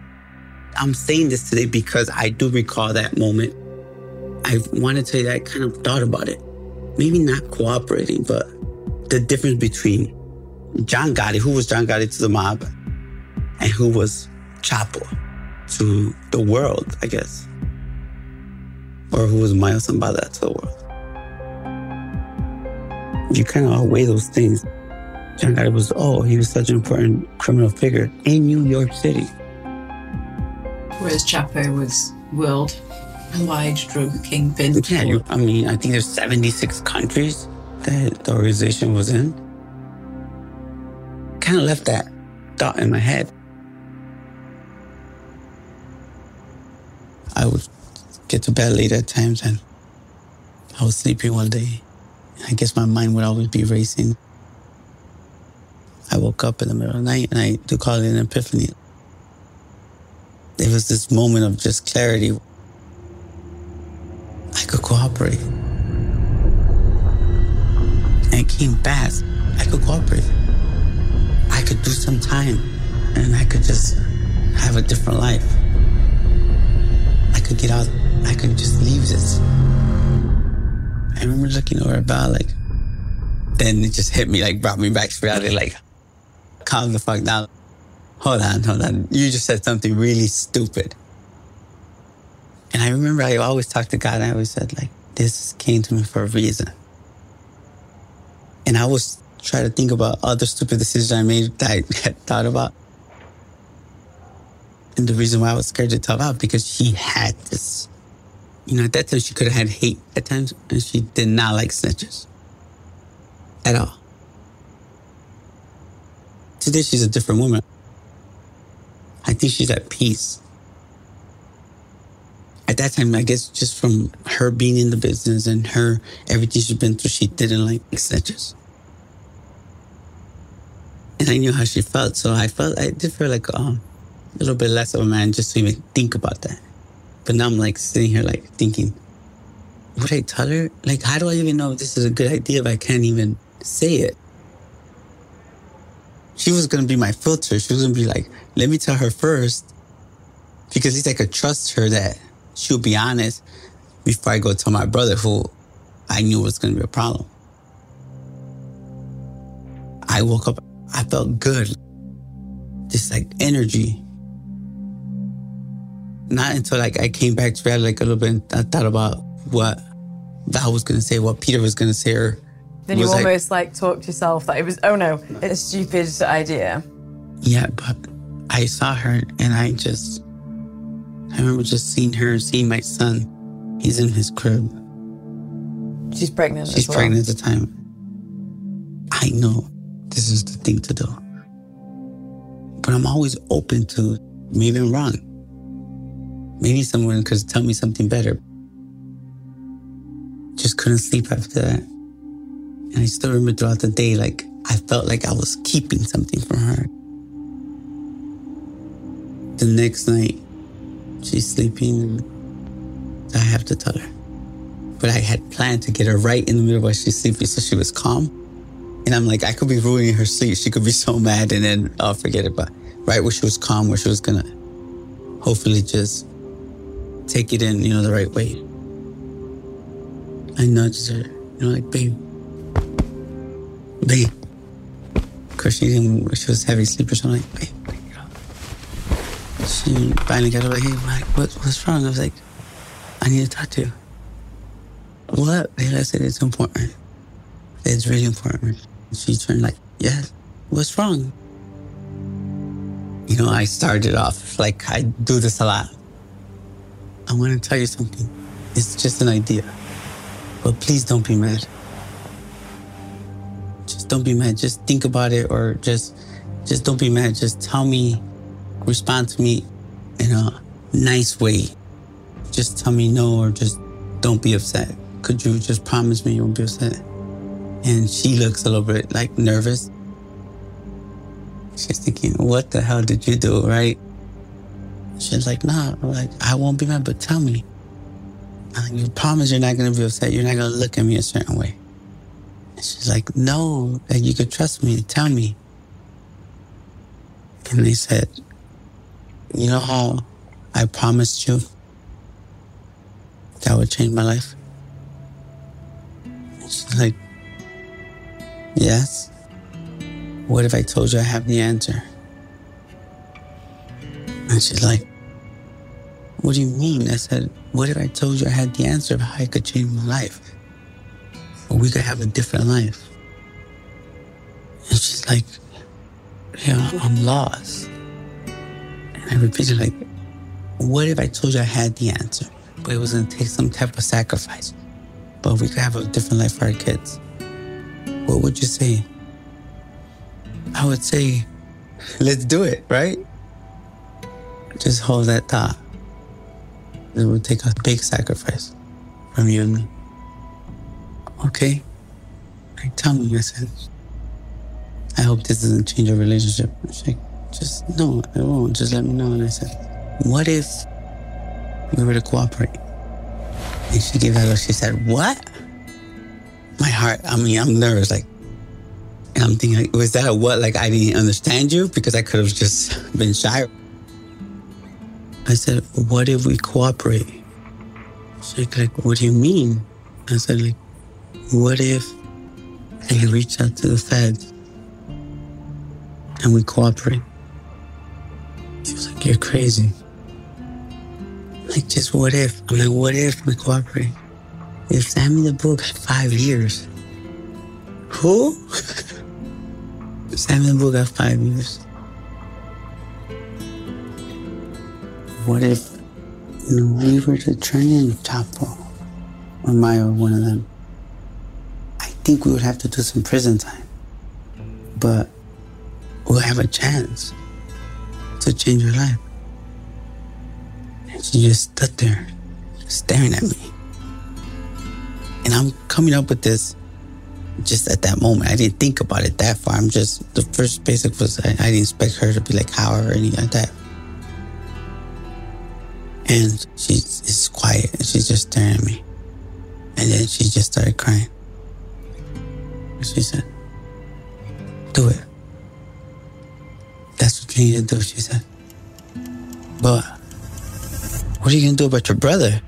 Speaker 1: I'm saying this today because I do recall that moment. I want to tell you that I kind of thought about it. Maybe not cooperating, but the difference between John Gotti, who was John Gotti to the mob, and who was Chapo to the world, I guess. Or who was Mayo Zambada to the world. You kind of weigh those things. John Gotti was, oh, he was such an important criminal figure in New York City.
Speaker 17: Whereas Chapo was world wide drug kingpin.
Speaker 1: Yeah, you, I mean, I think there's 76 countries that the organization was in. Kind of left that thought in my head. I would get to bed late at times and I was sleeping one day. I guess my mind would always be racing. I woke up in the middle of the night and I do call it an epiphany. There was this moment of just clarity. I could cooperate. And came fast. I could cooperate. I could do some time and I could just have a different life. I could get out. I could just leave this. I remember looking over about like, then it just hit me, like brought me back to reality, like, calm the fuck down. Hold on, hold on. You just said something really stupid. And I remember I always talked to God and I always said, like, this came to me for a reason. And I was trying to think about other stupid decisions I made that I had thought about. And the reason why I was scared to talk about because she had this. You know, at that time she could have had hate at times, and she did not like snitches at all. Today she's a different woman. Think she's at peace. at that time, I guess just from her being in the business and her everything she's been through, she didn't like stitches. And I knew how she felt, so I felt I did feel like um, a little bit less of a man just to even think about that. But now I'm like sitting here like thinking, would I tell her? Like, how do I even know if this is a good idea if I can't even say it? She was gonna be my filter. She was gonna be like, let me tell her first, because at least I could trust her that she'll be honest before I go tell my brother who I knew was gonna be a problem. I woke up, I felt good. Just like energy. Not until like I came back to reality like a little bit, I thought about what Val was gonna say, what Peter was gonna say, or
Speaker 18: Then you
Speaker 1: like-
Speaker 18: almost like, talked to yourself that it was, oh no, it's a stupid idea.
Speaker 1: Yeah, but I saw her and I just, I remember just seeing her, seeing my son. He's in his crib.
Speaker 18: She's pregnant.
Speaker 1: She's
Speaker 18: as well.
Speaker 1: pregnant at the time. I know this is the thing to do. But I'm always open to maybe I'm wrong. Maybe someone could tell me something better. Just couldn't sleep after that. And I still remember throughout the day, like, I felt like I was keeping something from her. The next night, she's sleeping, and I have to tell her. But I had planned to get her right in the middle while she's sleeping so she was calm. And I'm like, I could be ruining her sleep. She could be so mad and then I'll forget it. But right where she was calm, where she was gonna hopefully just take it in, you know, the right way. I nudged her, you know, like, babe, Of course, she didn't, she was heavy sleeper, so I'm like, babe. She finally got. I'm like, what, what's wrong? I was like, I need to talk to you. What? Babe, I said, it's important. It's really important. She turned like, yes. What's wrong? You know, I started off like I do this a lot. I want to tell you something. It's just an idea. But please don't be mad. Don't be mad. Just think about it or just just don't be mad. Just tell me, respond to me in a nice way. Just tell me no or just don't be upset. Could you just promise me you won't be upset? And she looks a little bit like nervous. She's thinking, what the hell did you do, right? She's like, nah, I'm like, I won't be mad, but tell me. You promise you're not gonna be upset. You're not gonna look at me a certain way. She's like, no, like you could trust me. Tell me. And they said, you know how I promised you that would change my life? She's like, yes. What if I told you I have the answer? And she's like, What do you mean? I said, What if I told you I had the answer of how I could change my life? Or we could have a different life? And she's like, Yeah, I'm lost. And I repeated, like, What if I told you I had the answer, but it was gonna take some type of sacrifice? But we could have a different life for our kids. What would you say? I would say, let's do it, right? Just hold that thought. It would take a big sacrifice from you and me. Okay. Like, tell me, I said, I hope this doesn't change our relationship. She's like, just, no, it won't. Just let me know. And I said, what if we were to cooperate? And she gave that look. She said, what? My heart, I mean, I'm nervous. Like, and I'm thinking, like, was that what? Like, I didn't understand you because I could have just been shy. I said, what if we cooperate? She's like, what do you mean? I said, like, what if I reach out to the feds and we cooperate? She was like, you're crazy. Like, just what if? I'm like, what if we cooperate? If Sammy the Bull got five years, who? Sammy the Bull got five years. What if we were to turn in Chapo or Mayo or one of them? Think we would have to do some prison time. But we'll have a chance to change her life. And she just stood there staring at me. And I'm coming up with this just at that moment. I didn't think about it that far. I'm just, the first basic was I, I didn't expect her to be like, how or anything like that. And she's quiet and she's just staring at me. And then she just started crying. She said, Do it. That's what you need to do, she said. But what are you going to do about your brother?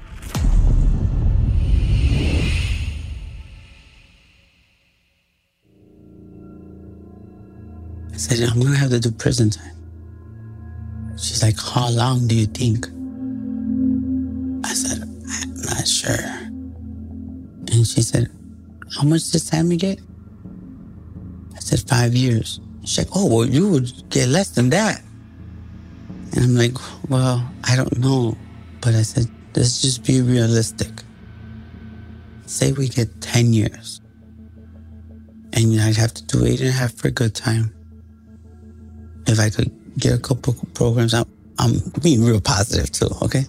Speaker 1: I said, I'm going to have to do prison time. She's like, How long do you think? I said, I'm not sure. And she said, How much does time Sammy get? Said, Five years. She's like, Oh, well, you would get less than that. And I'm like, Well, I don't know. But I said, Let's just be realistic. Say we get 10 years. And I'd have to do eight and a half for a good time. If I could get a couple programs, I'm, I'm being real positive too, okay?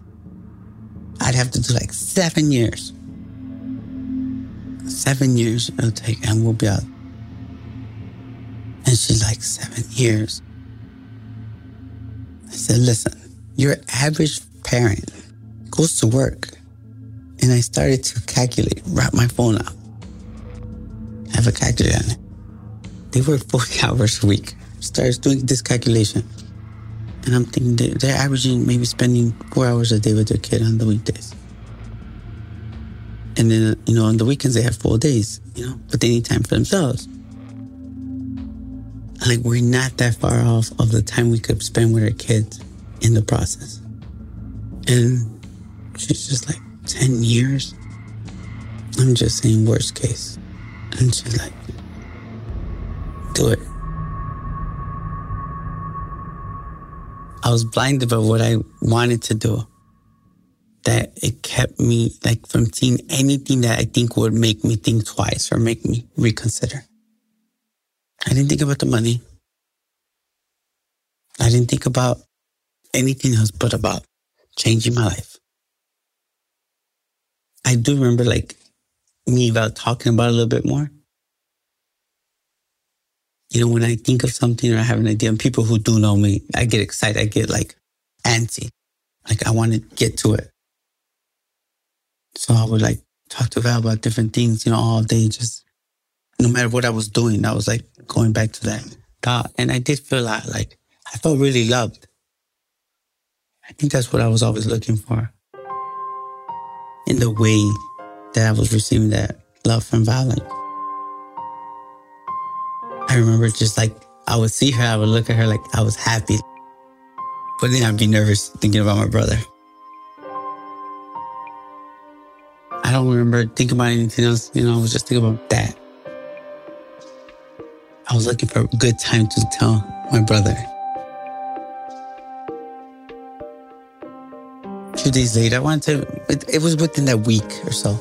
Speaker 1: I'd have to do like seven years. Seven years it'll take, and we'll be out. And she's like, seven years. I said, listen, your average parent goes to work. And I started to calculate, wrap my phone up. Have a calculator. They work 40 hours a week. Starts doing this calculation. And I'm thinking they- they're averaging maybe spending four hours a day with their kid on the weekdays. And then, you know, on the weekends they have full days, you know, but they need time for themselves. Like, we're not that far off of the time we could spend with our kids in the process. And she's just like, 10 years? I'm just saying, worst case. And she's like, do it. I was blinded by what I wanted to do. That it kept me like from seeing anything that I think would make me think twice or make me reconsider. I didn't think about the money. I didn't think about anything else but about changing my life. I do remember like me about talking about a little bit more. You know, when I think of something or I have an idea, and people who do know me, I get excited. I get like antsy. Like I want to get to it. So I would like talk to Val about different things, you know, all day, just no matter what I was doing, I was like going back to that thought. And I did feel like, like I felt really loved. I think that's what I was always looking for. In the way that I was receiving that love from Violet. I remember just like I would see her, I would look at her like I was happy. But then I'd be nervous thinking about my brother. I don't remember thinking about anything else. You know, I was just thinking about that. I was looking for a good time to tell my brother. A few days later, I wanted to, it, it was within that week or so.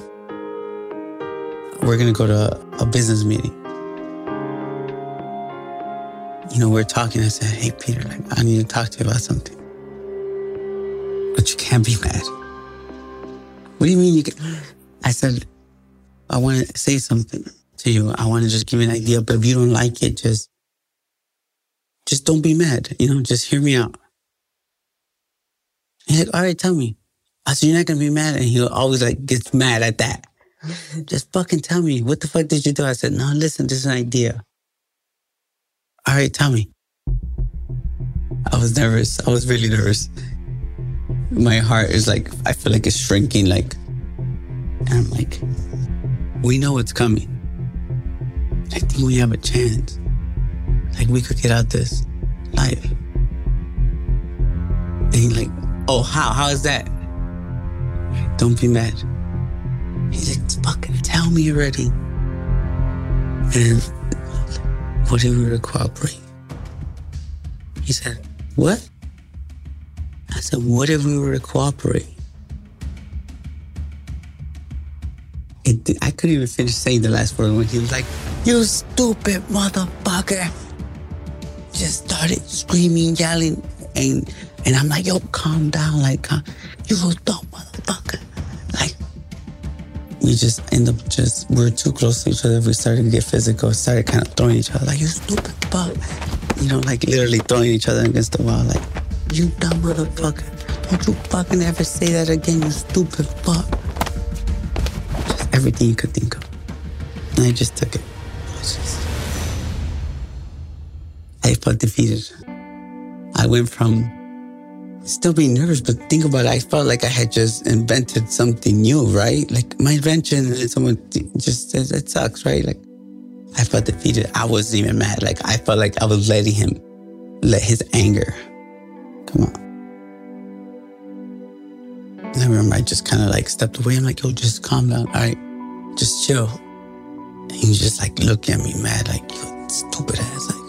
Speaker 1: We're going to go to a business meeting. You know, we we're talking. I said, Hey, Peter, like, I need to talk to you about something. But you can't be mad. What do you mean you can? I said, I want to say something to you. I want to just give you an idea, but if you don't like it, just, just don't be mad. You know, just hear me out. He's like, all right, tell me. I said, you're not going to be mad. And he always like gets mad at that. just fucking tell me. What the fuck did you do? I said, no, listen, this is an idea. All right, tell me. I was nervous. I was really nervous. My heart is like, I feel like it's shrinking. Like, and I'm like, we know it's coming. I think we have a chance. Like, we could get out this life. And he's like, oh, how? How is that? Don't be mad. He's like, fucking tell me already. And what if we were to cooperate? He said, what? I said, what if we were to cooperate? Did- I couldn't even finish saying the last word when he was like, you stupid motherfucker. Just started screaming, yelling, and and I'm like, yo, calm down, like, calm. you dumb motherfucker. Like, we just end up just we're too close to each other. We started to get physical. Started kind of throwing each other like you stupid fuck. You know, like literally throwing each other against the wall. Like you dumb motherfucker. Don't you fucking ever say that again, you stupid fuck. Everything you could think of. And I just took it. I felt defeated. I went from still being nervous, but think about it. I felt like I had just invented something new, right? Like my invention, and someone just says it sucks, right? Like I felt defeated. I wasn't even mad. Like I felt like I was letting him let his anger come on. And I remember I just kind of like stepped away. I'm like, yo, just calm down. All right, just chill. And he was just like looking at me mad, like, you stupid ass. Like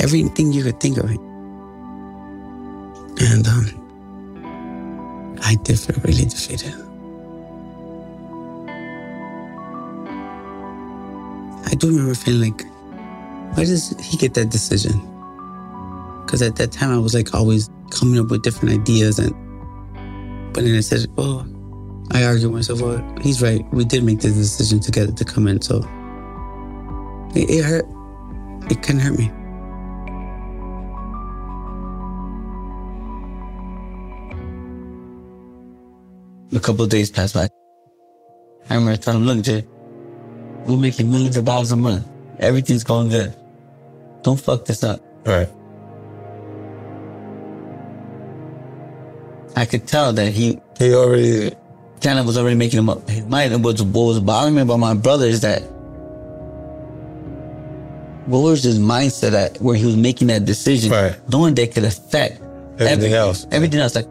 Speaker 1: everything you could think of. And um, I did feel really defeated. I do remember feeling like, why does he get that decision? Because at that time I was like always coming up with different ideas and but then I said, oh, I argued with myself, well, he's right. We did make the decision together to come in. So it, it hurt. It can hurt me. A couple of days passed by. I remember telling him, look, Jay, we're making millions of dollars a month. Everything's going good. Don't fuck this up.
Speaker 19: Right.
Speaker 1: I could tell that he
Speaker 19: he already
Speaker 1: kind of was already making him up his mind. And what was bothering me about my brother is that what was his mindset at where he was making that decision,
Speaker 19: right.
Speaker 1: knowing that could affect
Speaker 19: everything, everything else.
Speaker 1: Everything else. Like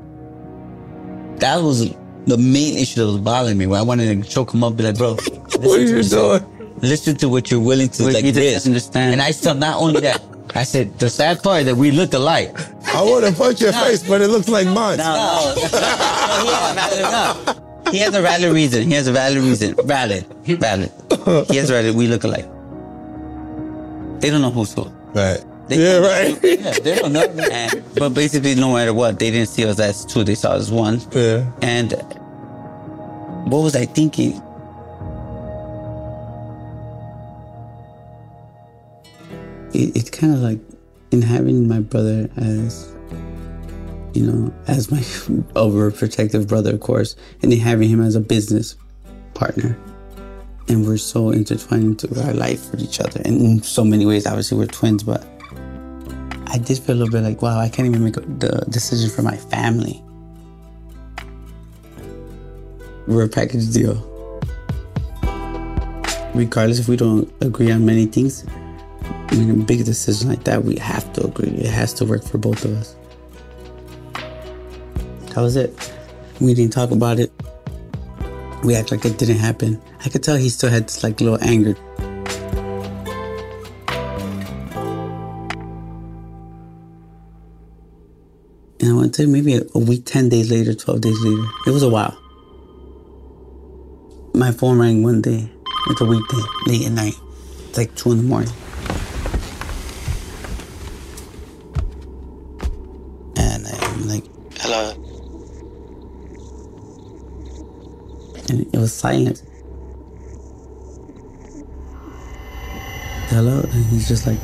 Speaker 1: that was the main issue that was bothering me. Where I wanted to choke him up, be like, bro,
Speaker 19: what are you doing?
Speaker 1: Listen to what you're willing to like this. Understand. And I still not only that. I said the sad part that we look alike.
Speaker 19: I want to punch your no. face, but it looks like mine.
Speaker 1: No, no, no, no, he has a valid reason. He has a valid reason. Valid, valid. He has a valid. We look alike. They don't know who's who.
Speaker 19: Right.
Speaker 1: They
Speaker 19: yeah, right.
Speaker 1: yeah, they don't know. And, but basically, no matter what, they didn't see us as two. They saw us as one.
Speaker 19: Yeah.
Speaker 1: And what was I thinking? It, it's kind of like in having my brother as, you know, as my overprotective brother, of course, and then having him as a business partner. And we're so intertwined into our life with each other. And in so many ways, obviously, we're twins, but I did feel a little bit like, wow, I can't even make the decision for my family. We're a package deal. Regardless if we don't agree on many things, I mean, a big decision like that, we have to agree. It has to work for both of us. That was it. We didn't talk about it. We act like it didn't happen. I could tell he still had this like little anger. And I went to maybe a week, 10 days later, 12 days later. It was a while. My phone rang one day. It's a weekday, late at night. It's like 2 in the morning. And I'm like, hello. And it was silent. Hello? And he's just like,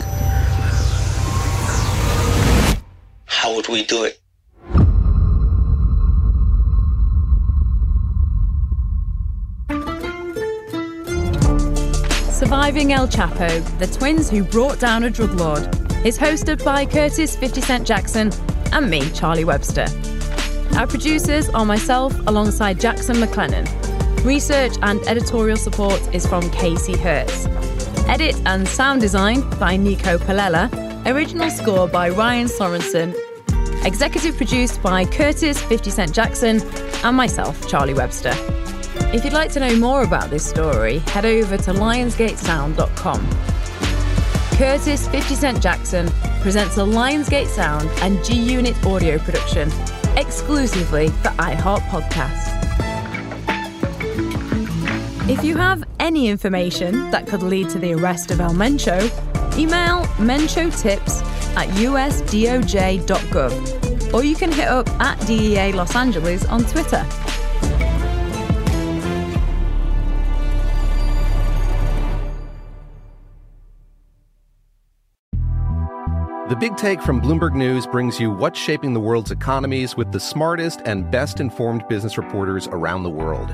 Speaker 1: how would we do it?
Speaker 4: Surviving El Chapo, the twins who brought down a drug lord, is hosted by Curtis 50 Cent Jackson and me, Charlie Webster. Our producers are myself alongside Jackson McLennan. Research and editorial support is from Casey Hertz. Edit and sound design by Nico Palella. Original score by Ryan Sorensen. Executive produced by Curtis 50 Cent Jackson and myself, Charlie Webster. If you'd like to know more about this story, head over to lionsgatesound.com. Curtis 50 Cent Jackson presents a Lionsgate Sound and G Unit audio production exclusively for iHeart Podcasts. If you have any information that could lead to the arrest of El Mencho, email menchotips at usdoj.gov or you can hit up at DEA Los Angeles on Twitter.
Speaker 14: The Big Take from Bloomberg News brings you what's shaping the world's economies with the smartest and best informed business reporters around the world.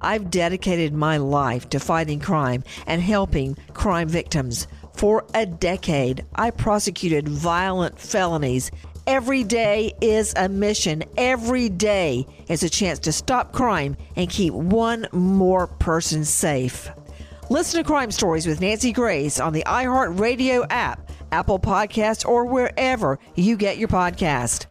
Speaker 20: I've dedicated my life to fighting crime and helping crime victims. For a decade, I prosecuted violent felonies. Every day is a mission. Every day is a chance to stop crime and keep one more person safe. Listen to Crime Stories with Nancy Grace on the iHeartRadio app, Apple Podcasts, or wherever you get your podcast.